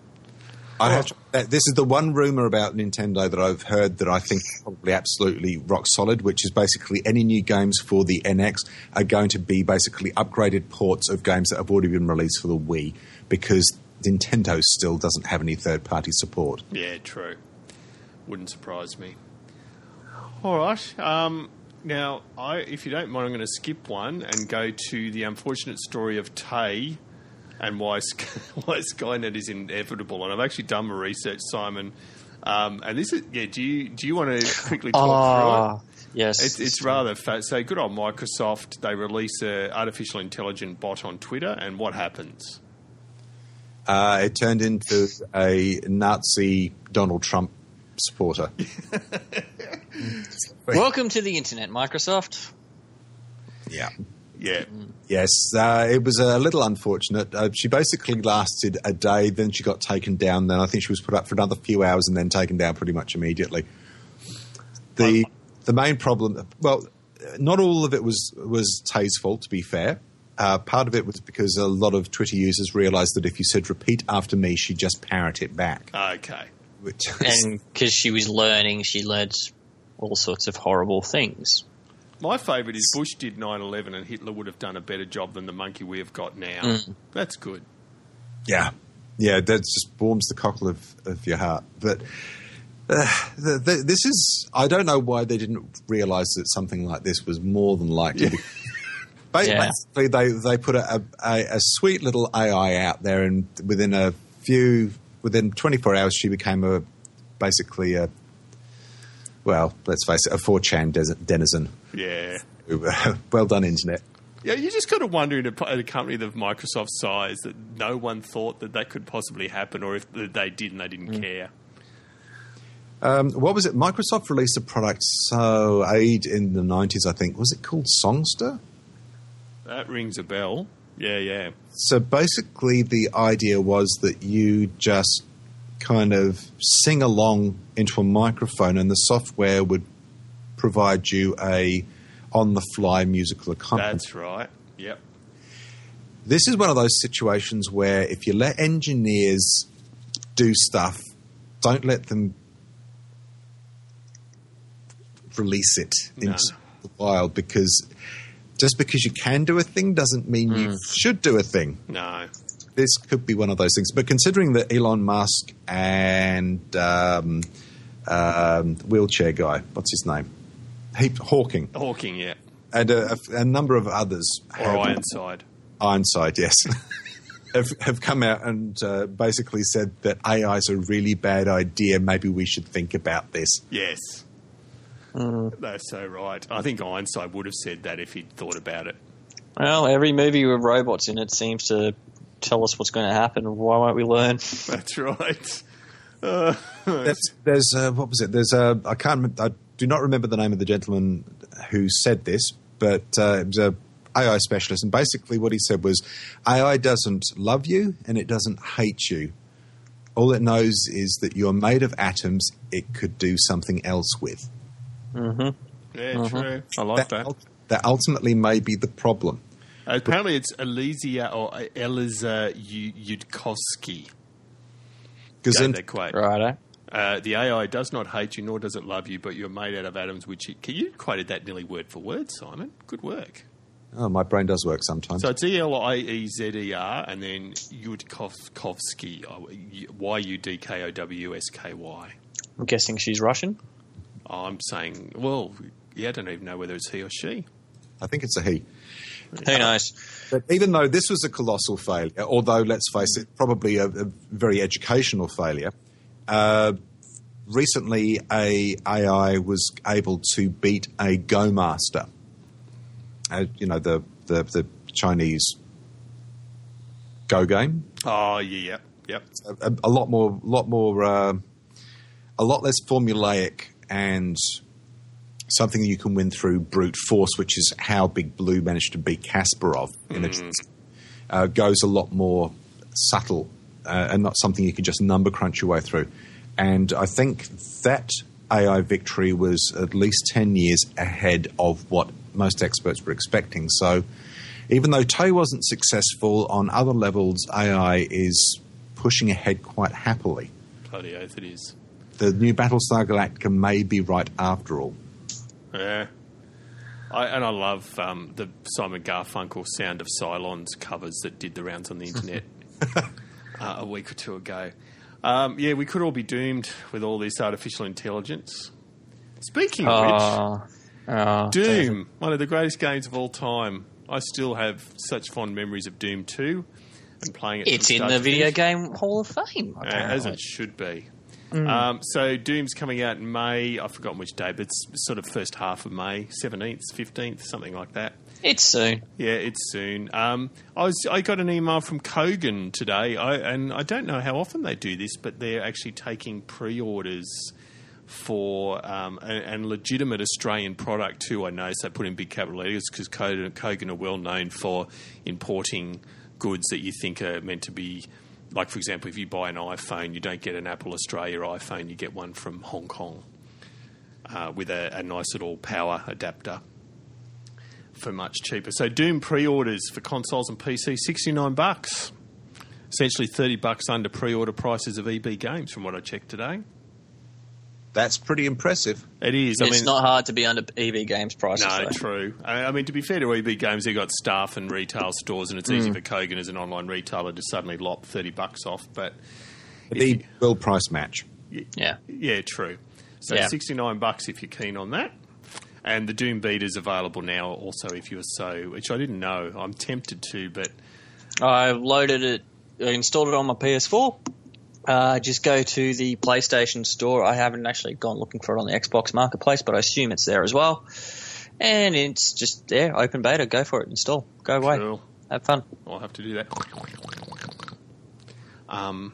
I have to, uh, this is the one rumor about Nintendo that I've heard that I think is probably absolutely rock solid, which is basically any new games for the NX are going to be basically upgraded ports of games that have already been released for the Wii because Nintendo still doesn't have any third party support. Yeah, true. Wouldn't surprise me. All right. Um, now, I, if you don't mind, I'm going to skip one and go to the unfortunate story of Tay and why, (laughs) why Skynet is inevitable. And I've actually done my research, Simon. Um, and this is yeah. Do you do you want to quickly talk through it? Ah, yes. It's, it's rather fat. So good on Microsoft. They release an artificial intelligent bot on Twitter, and what happens? Uh, it turned into a Nazi Donald Trump supporter. (laughs) Welcome to the internet, Microsoft. yeah. Yeah, Yes, uh, it was a little unfortunate. Uh, she basically lasted a day, then she got taken down. Then I think she was put up for another few hours and then taken down pretty much immediately. The the main problem, well, not all of it was was Tay's fault. To be fair, uh, part of it was because a lot of Twitter users realised that if you said "repeat after me," she'd just parrot it back. okay. Which (laughs) And because she was learning, she learned all sorts of horrible things. My favourite is Bush did 9/11, and Hitler would have done a better job than the monkey we have got now. That's good. Yeah, yeah, that just warms the cockle of, of your heart. But uh, the, the, this is, I don't know why they didn't realise that something like this was more than likely. to- (laughs) Ba- Yeah. Basically, they they put a, a, a sweet little AI out there, and within a few, within 24 hours, she became a basically a, well, let's face it, a 4chan des- denizen. Yeah. (laughs) well done, internet. Yeah, you just got to wonder in a, at a company of Microsoft's size that no one thought that that could possibly happen, or if they did and they didn't care. Um, what was it? Microsoft released a product so aid in the 90s, I think. Was it called Songster? That rings a bell. Yeah, yeah. So basically, the idea was that you just kind of sing along into a microphone, and the software would provide you a on-the-fly musical accompaniment. That's right. Yep. This is one of those situations where if you let engineers do stuff, don't let them release it No. into the wild because just because you can do a thing doesn't mean you should do a thing. No. This could be one of those things. But considering that Elon Musk and um, um, wheelchair guy, what's his name? He, Hawking, Hawking, yeah. and a, a, a number of others Or have- Ironside. Ironside, yes, (laughs) have, have come out and uh, basically said that AI is a really bad idea. Maybe we should think about this. Yes. That's so right. I think Einstein would have said that if he'd thought about it. Well, every movie with robots in it seems to tell us what's going to happen. Why won't we learn? (laughs) That's right. Uh, (laughs) There's, there's uh, what was it? There's uh, I can't. I do not remember the name of the gentleman who said this, but uh, it was a AI specialist, and basically what he said was, AI doesn't love you and it doesn't hate you. All it knows is that you're made of atoms. It could do something else with. Yeah, true. I like that. ul- that ultimately may be the problem. Apparently, it's Elysia or Eliza Yudkowsky. Because Go in, that quote. Righto. Uh, the AI does not hate you, nor does it love you, but you're made out of atoms. Which you, you quoted that nearly word for word, Simon. Good work. oh, my brain does work sometimes. So it's E L I E Z E R, and then Yudkowsky, Y U D K O W S K Y. I'm guessing she's Russian. I'm saying, well, yeah, I don't even know whether it's he or she. I think it's a he. Who knows? But even though this was a colossal failure, although let's face it, probably a, a very educational failure, uh, recently a AI was able to beat a Go Master. Uh, you know the, the the Chinese Go game. Oh, yeah, yep. A, a lot more, lot more, uh, a lot less formulaic and something you can win through brute force, which is how Big Blue managed to beat Kasparov in a uh, goes a lot more subtle uh, and not something you can just number crunch your way through. And I think that AI victory was at least 10 years ahead of what most experts were expecting. So even though Tay wasn't successful on other levels, AI is pushing ahead quite happily. Bloody oath it is. The new Battlestar Galactica may be right after all. Yeah. I, and I love um, the Simon Garfunkel Sound of Cylons covers that did the rounds on the internet (laughs) uh, a week or two ago. Um, yeah, we could all be doomed with all this artificial intelligence. Speaking of which, Oh, oh, Doom, one of the greatest games of all time. I still have such fond memories of Doom 2 and playing it. It's in the Video. Game Hall of Fame. Uh, as it should be. Mm. Um, so Doom's coming out in May. I've forgotten which day, but it's sort of first half of May, seventeenth, fifteenth, something like that. It's soon. Yeah, it's soon. Um, I was I got an email from Kogan today, I, and I don't know how often they do this, but they're actually taking pre-orders for um, and, and legitimate Australian product too. I know, so I put in big capital letters because Kogan, Kogan are well known for importing goods that you think are meant to be. Like, for example, if you buy an iPhone, you don't get an Apple Australia iPhone, you get one from Hong Kong uh, with a, a nice little power adapter for much cheaper. So Doom pre-orders for consoles and PC, sixty nine bucks. Essentially thirty bucks under pre-order prices of EB games, from what I checked today. That's pretty impressive. It is. I it's mean, not hard to be under EB Games prices. no, though. true. I, I mean, to be fair to EB Games, they've got staff and retail stores, and it's easy mm. for Kogan as an online retailer to suddenly lop thirty bucks off. But if The you- well price match. Yeah. Yeah, true. So Yeah. sixty nine bucks if you're keen on that. And the Doom Beat is available now also if you're so which I didn't know. I'm tempted to, but I've loaded it, I installed it on my PS4. Uh, just go to the PlayStation Store. I haven't actually gone looking for it on the Xbox Marketplace, but I assume it's there as well. And it's just there, open beta. Go for it, install, go away, cool. have fun. I'll have to do that. Um,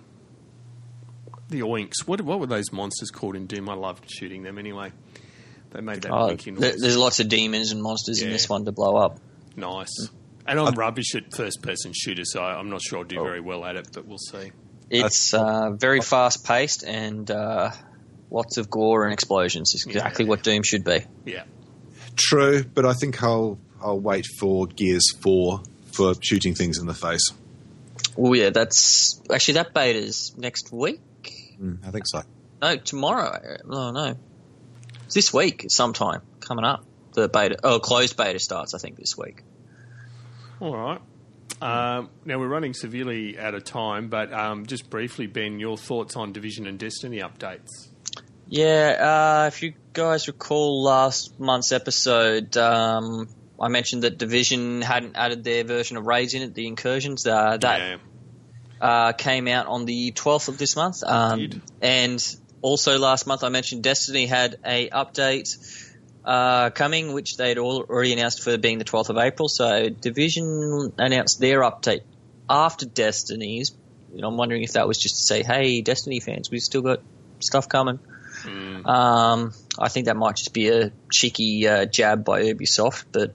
the oinks. What what were those monsters called in Doom? I loved shooting them anyway. They made that Oh, winky there- there's lots of demons and monsters in this one to blow up. nice. And I'm rubbish at first person shooters, so I'm not sure I'll do Oh. very well at it, but we'll see. It's uh, very fast paced and uh, lots of gore and explosions. It's exactly Yeah. what Doom should be. Yeah. True, but I think I'll I'll wait for Gears Four for shooting things in the face. Oh yeah, that's actually that beta's next week. Mm, I think so. No, tomorrow. Oh no. It's this week sometime coming up. The beta, oh, closed beta starts, I think, this week. All right. Um, now we're running severely out of time, but um, just briefly, Ben, your thoughts on Division and Destiny updates? Yeah, uh, if you guys recall last month's episode, um, I mentioned that Division hadn't added their version of raids in it, the incursions. Uh, that yeah. uh, came out on the 12th of this month. Um, and also last month I mentioned Destiny had a update uh, coming, which they'd al- already announced for being the 12th of April. So Division announced their update after Destiny's. I'm wondering if that was just to say, hey, Destiny fans, we've still got stuff coming. Um, I think that might just be a cheeky uh, jab by Ubisoft, but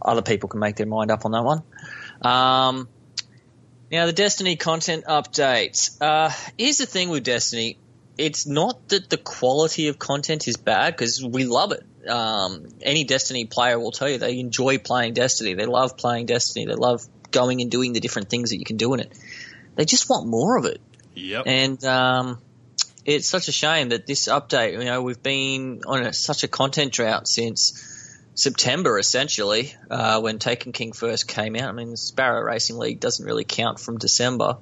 other people can make their mind up on that one. Um, now, the Destiny content update. Uh, here's the thing with Destiny. It's not that the quality of content is bad because we love it. Um, any Destiny player will tell you they enjoy playing Destiny. They love playing Destiny. They love going and doing the different things that you can do in it. They just want more of it. Yep. And um, it's such a shame that this update, you know, we've been on a, such a content drought since September, essentially, uh, when Taken King first came out. I mean, Sparrow Racing League doesn't really count from December.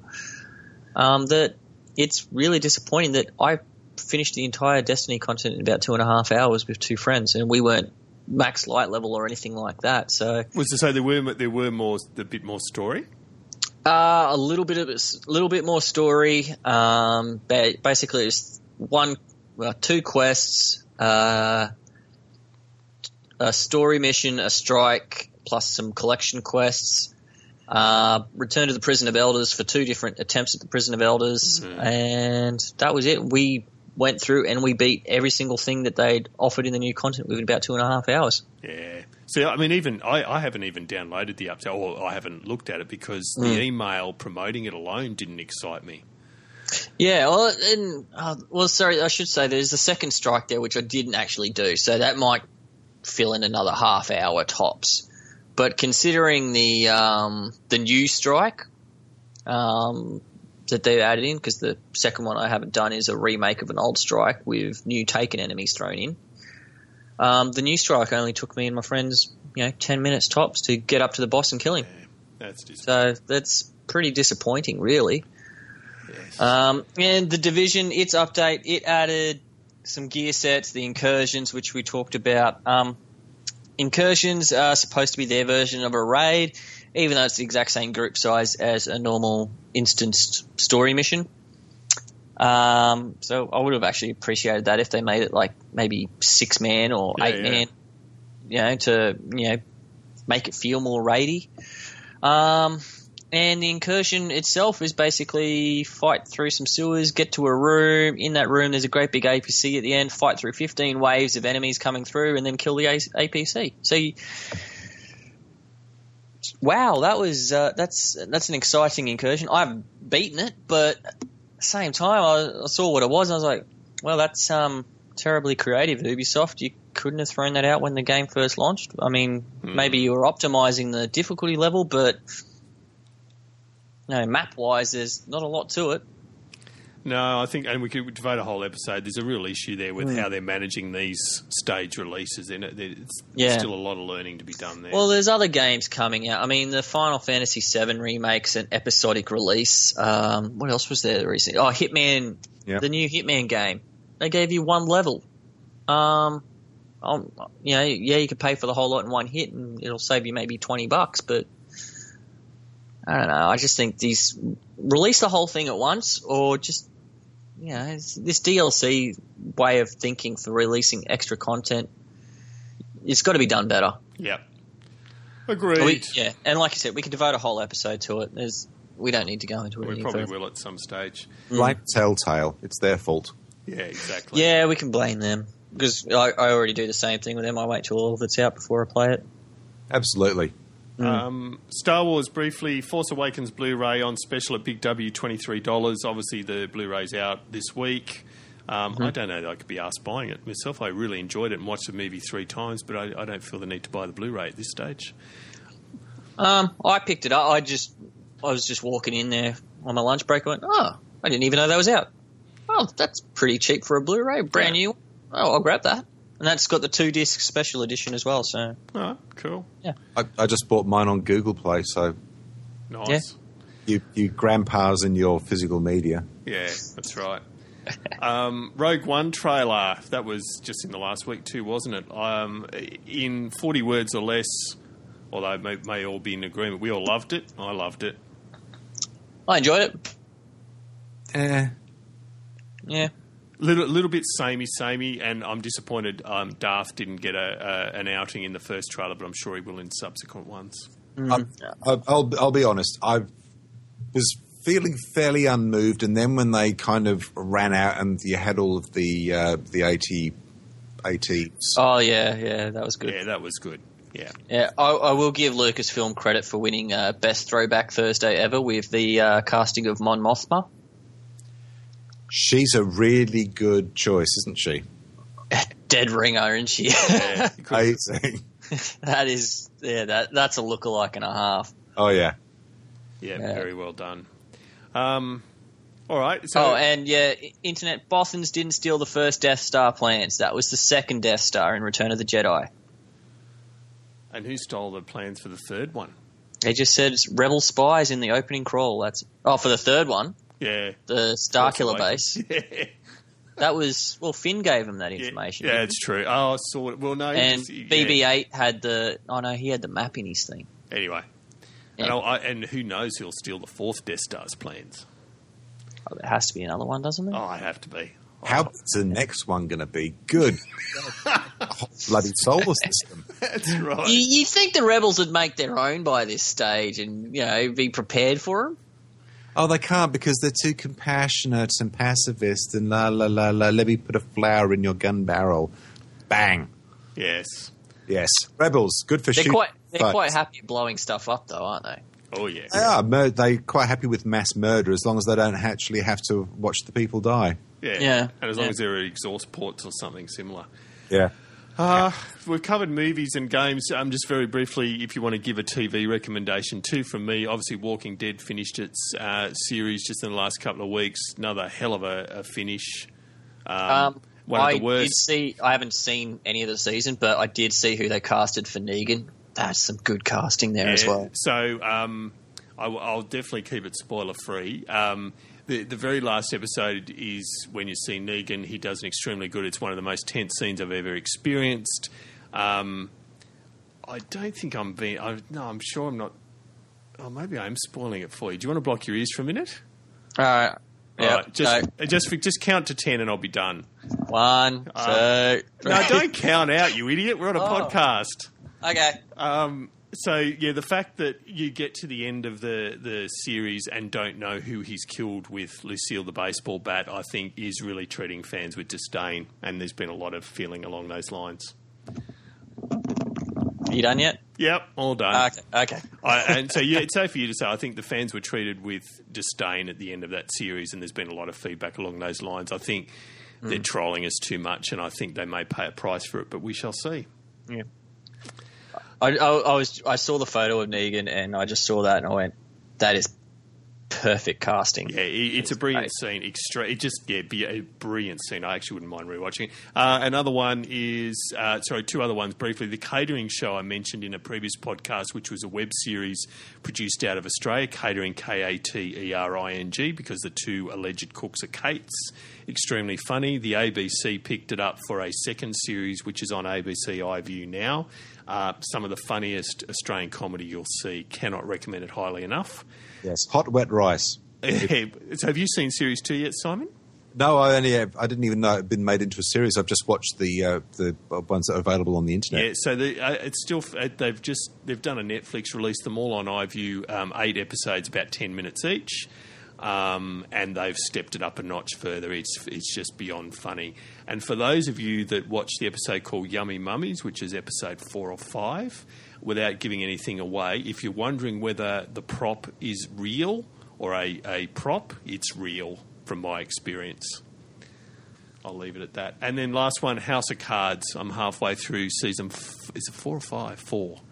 Um, that it's really disappointing that I finished the entire Destiny content in about two and a half hours with two friends, and we weren't max light level or anything like that. So Was to say there were there were more a bit more story. Uh, a little bit of a little bit more story. Um, ba- basically, it's one, well, two quests, uh, a story mission, a strike, plus some collection quests. Uh, return to the prison of elders for two different attempts at the prison of elders, and that was it. We went through and we beat every single thing that they'd offered in the new content within about two and a half hours. Yeah. So I mean, even I, I haven't even downloaded the update, or I haven't looked at it because the email promoting it alone didn't excite me. Yeah, well, and, uh, well, sorry, I should say there's a second strike there which I didn't actually do, so that might fill in another half hour tops. But considering the um, the new strike, um, that they've added in because the second one I haven't done is a remake of an old strike with new taken enemies thrown in. Um, the new strike only took me and my friends, you know, ten minutes tops to get up to the boss and kill him. That's So that's pretty disappointing, really. yes. Um, and the division, its update, it added some gear sets, the incursions, which we talked about. Um, incursions are supposed to be their version of a raid, even though it's the exact same group size as a normal instanced story mission. Um, so I would have actually appreciated that if they made it like maybe six man or Yeah, eight yeah. man, you know, to you know make it feel more raidy. Um, and the incursion itself is basically fight through some sewers, get to a room. In that room, there's a great big APC at the end. Fight through 15 waves of enemies coming through, and then kill the APC. So, you, wow, that was uh, that's that's an exciting incursion. I've beaten it, but at the same time, I, I saw what it was, and I was like, well, that's um, terribly creative, Ubisoft. You couldn't have thrown that out when the game first launched. I mean, maybe you were optimizing the difficulty level, but no, map wise, there's not a lot to it. No, I think, and we could devote a whole episode. There's a real issue there with how they're managing these stage releases. In it, There's Yeah. still a lot of learning to be done there. Well, there's other games coming out. I mean, the Final Fantasy VII remakes an episodic release. Um, what else was there recently? Oh, Hitman, Yeah. the new Hitman game. They gave you one level. Um, um, you know, yeah, you could pay for the whole lot in one hit, and it'll save you maybe twenty bucks. But I don't know. I just think these release the whole thing at once, or just you know, it's- this DLC way of thinking for releasing extra content. It's got to be done better. yep. Agreed. We, yeah, and like you said, we could devote a whole episode to it. There's, we don't need to go into it. we any probably further. will at some stage. Mm. Blame Telltale. It's their fault. Yeah, exactly. Yeah, we can blame them because I, I already do the same thing with them. I wait till all of it's out before I play it. Absolutely. Um, Star Wars briefly, Force Awakens Blu-ray on special at Big W, twenty three dollars. Obviously, the Blu-ray's out this week. Um, I don't know that I could be asked buying it myself. I really enjoyed it and watched the movie three times, but I, I don't feel the need to buy the Blu-ray at this stage. Um, I picked it up. I just, I was just walking in there on my lunch break. I went, oh, I didn't even know that was out. Oh, that's pretty cheap for a Blu-ray, brand new. Oh, I'll grab that. And that's got the two disc special edition as well. So Oh, cool, I, I just bought mine on Google Play, so nice. you, you grandpas in your physical media. Yeah, that's right. (laughs) Um, Rogue One trailer that was just in the last week too, wasn't it? Um, in forty words or less, although it may, may all be in agreement, we all loved it. I loved it. I enjoyed it. Eh, Yeah, Little, little bit samey, samey, and I'm disappointed. Um, Darth didn't get a, a an outing in the first trailer, but I'm sure he will in subsequent ones. I, I, I'll, I'll be honest. I was feeling fairly unmoved, and then when they kind of ran out and you had all of the uh, the 80, 80s, Oh yeah, yeah, that was good. Yeah, that was good. Yeah, Yeah, I, I will give Lucasfilm credit for winning uh, best throwback Thursday ever with the uh, casting of Mon Mothma. She's a really good choice, isn't she? (laughs) Dead ringer, isn't she? yeah, (laughs) you (laughs) that is, yeah, that that's a lookalike and a half. Oh yeah. yeah, Yeah. very well done. Um, all right. So, oh, and yeah, Internet Bothans didn't steal the first Death Star plans. That was the second Death Star in Return of the Jedi. and who stole the plans for the third one? They just said it's rebel spies in the opening crawl. That's oh, for the third one, Yeah, the Starkiller base. (laughs) yeah, That was well, Finn gave him that information. yeah, it's true. Oh, I saw it. Well, no, and. BB-8 had the. Oh no, he had the map in his thing. Anyway, Yeah. and, I'll- and who knows who'll steal the fourth Death Star's plans? Oh, there has to be another one, doesn't there? Oh, I have to be. How's the next one going to be? Good. (laughs) Oh, bloody solar system. (laughs) That's right. You, you think the rebels would make their own by this stage and you know be prepared for them? Oh, they can't because they're too compassionate and pacifist and la la la la. Let me put a flower in your gun barrel. Bang. Yes. Yes. Rebels. Good for They're shooting quite they're folks. quite happy blowing stuff up though, aren't they? Oh, yeah. They are. Mur- they're quite happy with mass murder as long as they don't actually have to watch the people die. Yeah. Yeah. And as long Yeah. as there are exhaust ports or something similar. Yeah. Uh, we've covered movies and games. Um, just very briefly, if you want to give a TV recommendation, two from me. Obviously, Walking Dead finished its uh, series just in the last couple of weeks. Another hell of a, a finish. Um, Um, one I of the worst. did see. I haven't seen any of the season, but I did see who they casted for Negan. That's some good casting there as well. So um, I, will definitely keep it spoiler free. The, the very last episode is when you see Negan. He does an extremely good. It's one of the most tense scenes I've ever experienced. Um, I don't think I'm being. I, no, I'm sure I'm not. Oh, maybe I'm spoiling it for you. Do you want to block your ears for a minute? All Yeah. right, just just just count to ten and I'll be done. One, Uh, two, No, don't count out, you idiot. We're on a Oh. podcast. Okay. Um, so yeah, the fact that you get to the end of the the series and don't know who he's killed with Lucille the baseball bat, I think is really treating fans with disdain, and there's been a lot of feeling along those lines. Are You done yet? Yep, all done. Ah, okay. Okay. I, and so yeah, it's safe for you to say. I think the fans were treated with disdain at the end of that series, and there's been a lot of feedback along those lines. I think they're hmm. trolling us too much, and I think they may pay a price for it, but we shall see. Yeah. I, I, I was I saw the photo of Negan and I just saw that and I went, that is perfect casting. Yeah, it, it's a brilliant scene. Extra, it just yeah, be a brilliant scene. I actually wouldn't mind rewatching it. Uh, another one is uh, sorry, two other ones briefly. The Katering Show I mentioned in a previous podcast, which was a web series produced out of Australia, Katering K A T E R I N G, because the two alleged cooks are Kates. Extremely funny. The ABC picked it up for a second series, which is on ABC iView now. Uh, some of the funniest Australian comedy you'll see. Cannot recommend it highly enough. Yes, hot wet rice. (laughs) so have you seen series two yet, Simon? No, I only have, I didn't even know it had been made into a series. I've just watched the uh, the ones that are available on the internet. Yeah. So the, uh, it's still uh, they've just they've done a Netflix release them all on iView, um, eight episodes, about ten minutes each. Um, and they've stepped it up a notch further. It's it's just beyond funny. And for those of you that watched the episode called Yummy Mummies, which is episode four or five, without giving anything away, if you're wondering whether the prop is real or a, a prop, it's real from my experience. I'll leave it at that. And then last one, House of Cards. I'm halfway through season. F- is it four or five? Four.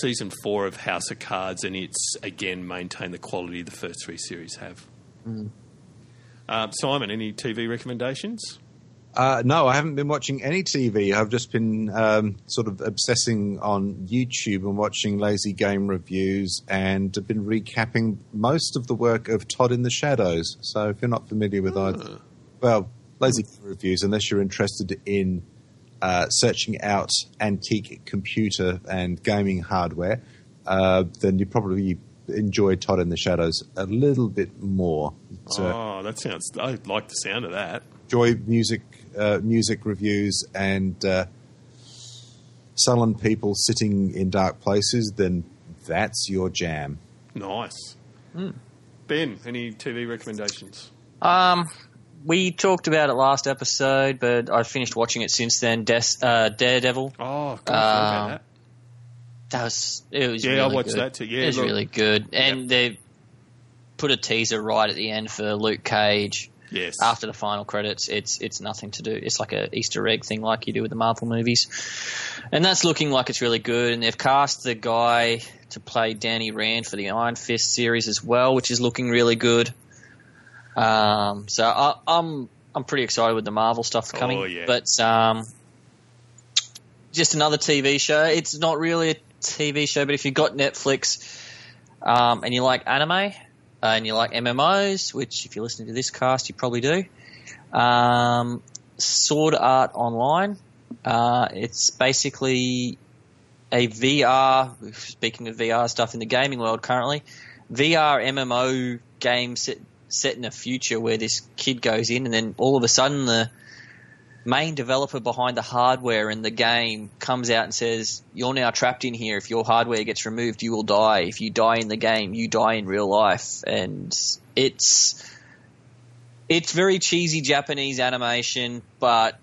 Season four of House of Cards, and it's again maintained the quality the first three series have. Uh, Simon, any TV recommendations? Uh, no, I haven't been watching any TV. I've just been um, sort of obsessing on YouTube and watching lazy game reviews, and have been recapping most of the work of Todd in the Shadows. So if you're not familiar with either, well, lazy game reviews, unless you're interested in uh, searching out antique computer and gaming hardware, uh, then you probably enjoy Todd in the Shadows a little bit more. So, oh, that sounds. I like the sound of that. enjoy music uh, music reviews and uh, sullen people sitting in dark places, then that's your jam. Nice. Ben, any TV recommendations? Um, we talked about it last episode, but I finished watching it since then. Des- uh, Daredevil. Oh, God, about Um, that. Was it was Yeah, I really watched good. that too. Yeah, it was look- really good, and they put a teaser right at the end for Luke Cage Yes. after the final credits. It's it's nothing to do. It's like a Easter egg thing, like you do with the Marvel movies, and that's looking like it's really good. And they've cast the guy to play Danny Rand for the Iron Fist series as well, which is looking really good. Um, so I, I'm I'm pretty excited with the Marvel stuff coming, Oh, yeah. but um, just another TV show. It's not really a TV show, but if you've got Netflix um, and you like anime uh, and you like MMOs, which if you're listening to this cast, you probably do, um, Sword Art Online. Uh, it's basically a VR. Speaking of VR stuff in the gaming world currently, VR MMO game set set in a future where this kid goes in and then all of a sudden the main developer behind the hardware in the game comes out and says, You're now trapped in here. If your hardware gets removed, you will die. If you die in the game, you die in real life. And it's it's very cheesy Japanese animation, but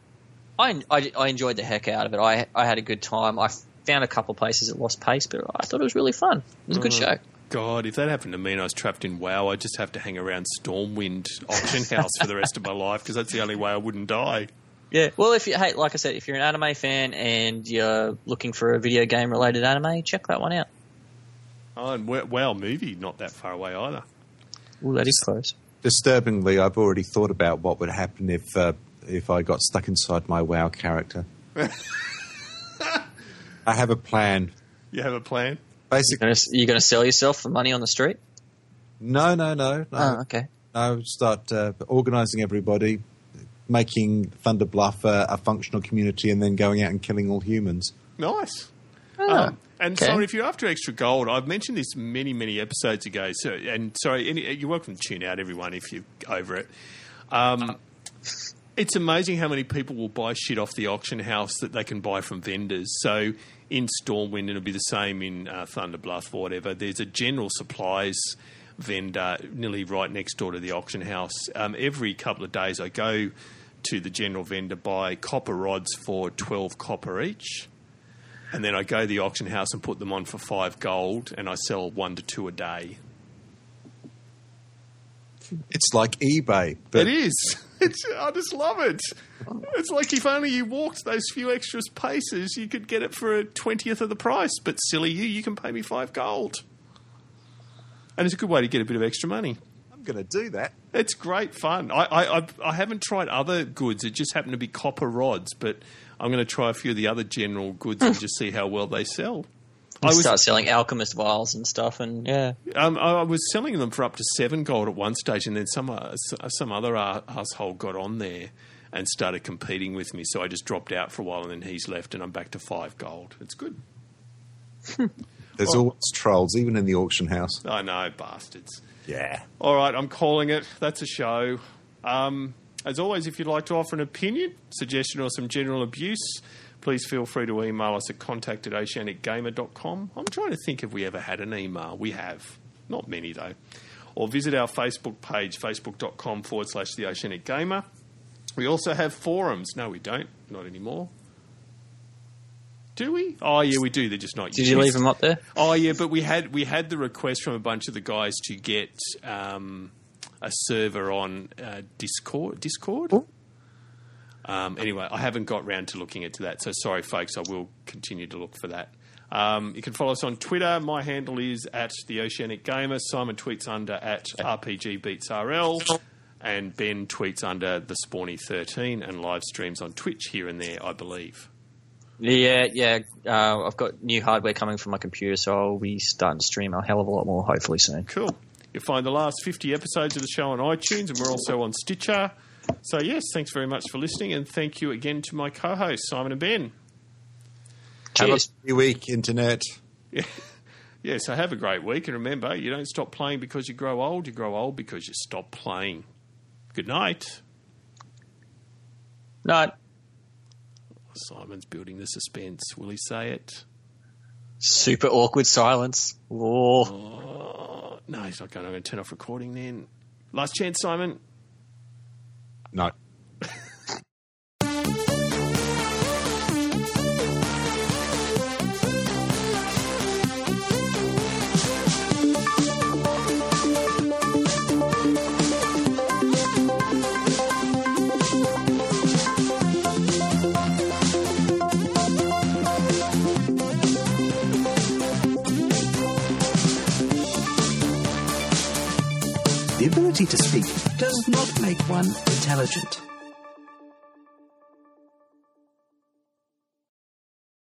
I, I, I enjoyed the heck out of it. I, I had a good time. I found a couple places it lost pace, but I thought it was really fun. It was a good mm. show. God, if that happened to me and I was trapped in WoW, I'd just have to hang around Stormwind Auction House for the rest of my life because that's the only way I wouldn't die. Yeah. Well, if you hey, like I said, if you're an anime fan and you're looking for a video game related anime, check that one out. Oh, and we- wow, movie not that far away either. Ooh, that is close. Disturbingly, I've already thought about what would happen if uh, if I got stuck inside my WoW character. (laughs) I have a plan. You have a plan? Basically, Gonna, you going to sell yourself for money on the street? no, no, no, no. Oh, okay. No, start uh, organising everybody, making Thunder Bluff a, a functional community, and then going out and killing all humans. Nice. Oh, Um, and okay. sorry, if you're after extra gold, I've mentioned this many, many episodes ago. So, and sorry, any, you're welcome to tune out, everyone, if you're over it. Um, it's amazing how many people will buy shit off the auction house that they can buy from vendors. So, in Stormwind, it'll be the same in uh, Thunder Bluff or whatever. There's a general supplies vendor nearly right next door to the auction house. Um, every couple of days, I go to the general vendor buy copper rods for twelve copper each and then I go to the auction house and put them on for five gold, and I sell one to two a day. It's like eBay, but it is. (laughs) It's, I just love it. It's like if only you walked those few extra paces, you could get it for a twentieth of the price. But silly you, you can pay me five gold, and it's a good way to get a bit of extra money. I'm going to do that. It's great fun. I, I, I, I haven't tried other goods. It just happened to be copper rods, but I'm going to try a few of the other general goods and just see how well they sell. I was start selling alchemist vials and stuff, and yeah, Um, I was selling them for up to seven gold at one stage, and then some uh, s- some other uh, asshole got on there and started competing with me. So I just dropped out for a while, and then he's left, and I'm back to five gold. It's good. (laughs) There's always trolls, even in the auction house. I know, bastards. Yeah. All right, I'm calling it. That's a show. Um, as always, if you'd like to offer an opinion, suggestion, or some general abuse, please feel free to email us at contact at oceanicgamer.com. I'm trying to think if we ever had an email. We have. Not many, though. Or visit our Facebook page, facebook.com forward slash the Oceanic Gamer. We also have forums. No, we don't. Not anymore. Do we? Oh, yeah, we do. They're just not did you leave them up there? Oh yeah, but we had we had the request from a bunch of the guys to get um, a server on uh, Discord. Discord. Um, anyway, I haven't got round to looking into that, so sorry, folks. I will continue to look for that. Um, you can follow us on Twitter. My handle is at the Oceanic Gamer. Simon tweets under at RPG Beats RL, and Ben tweets under the Spawny Thirteen, and live streams on Twitch here and there, I believe. Yeah, yeah. Uh, I've got new hardware coming from my computer, so I'll be starting to stream a hell of a lot more hopefully soon. Cool. You'll find the last 50 episodes of the show on iTunes, and we're also on Stitcher. So, yes, thanks very much for listening, and thank you again to my co hosts, Simon and Ben. Have a Cheers. week, internet. Yeah. (laughs) yeah, so have a great week, and remember, you don't stop playing because you grow old, you grow old because you stop playing. Good night. No, Simon's building the suspense. Will he say it? super awkward silence. Oh. Oh, no, he's not going. I'm going to turn off recording then. Last chance, Simon. No. Ability to speak does not make one intelligent.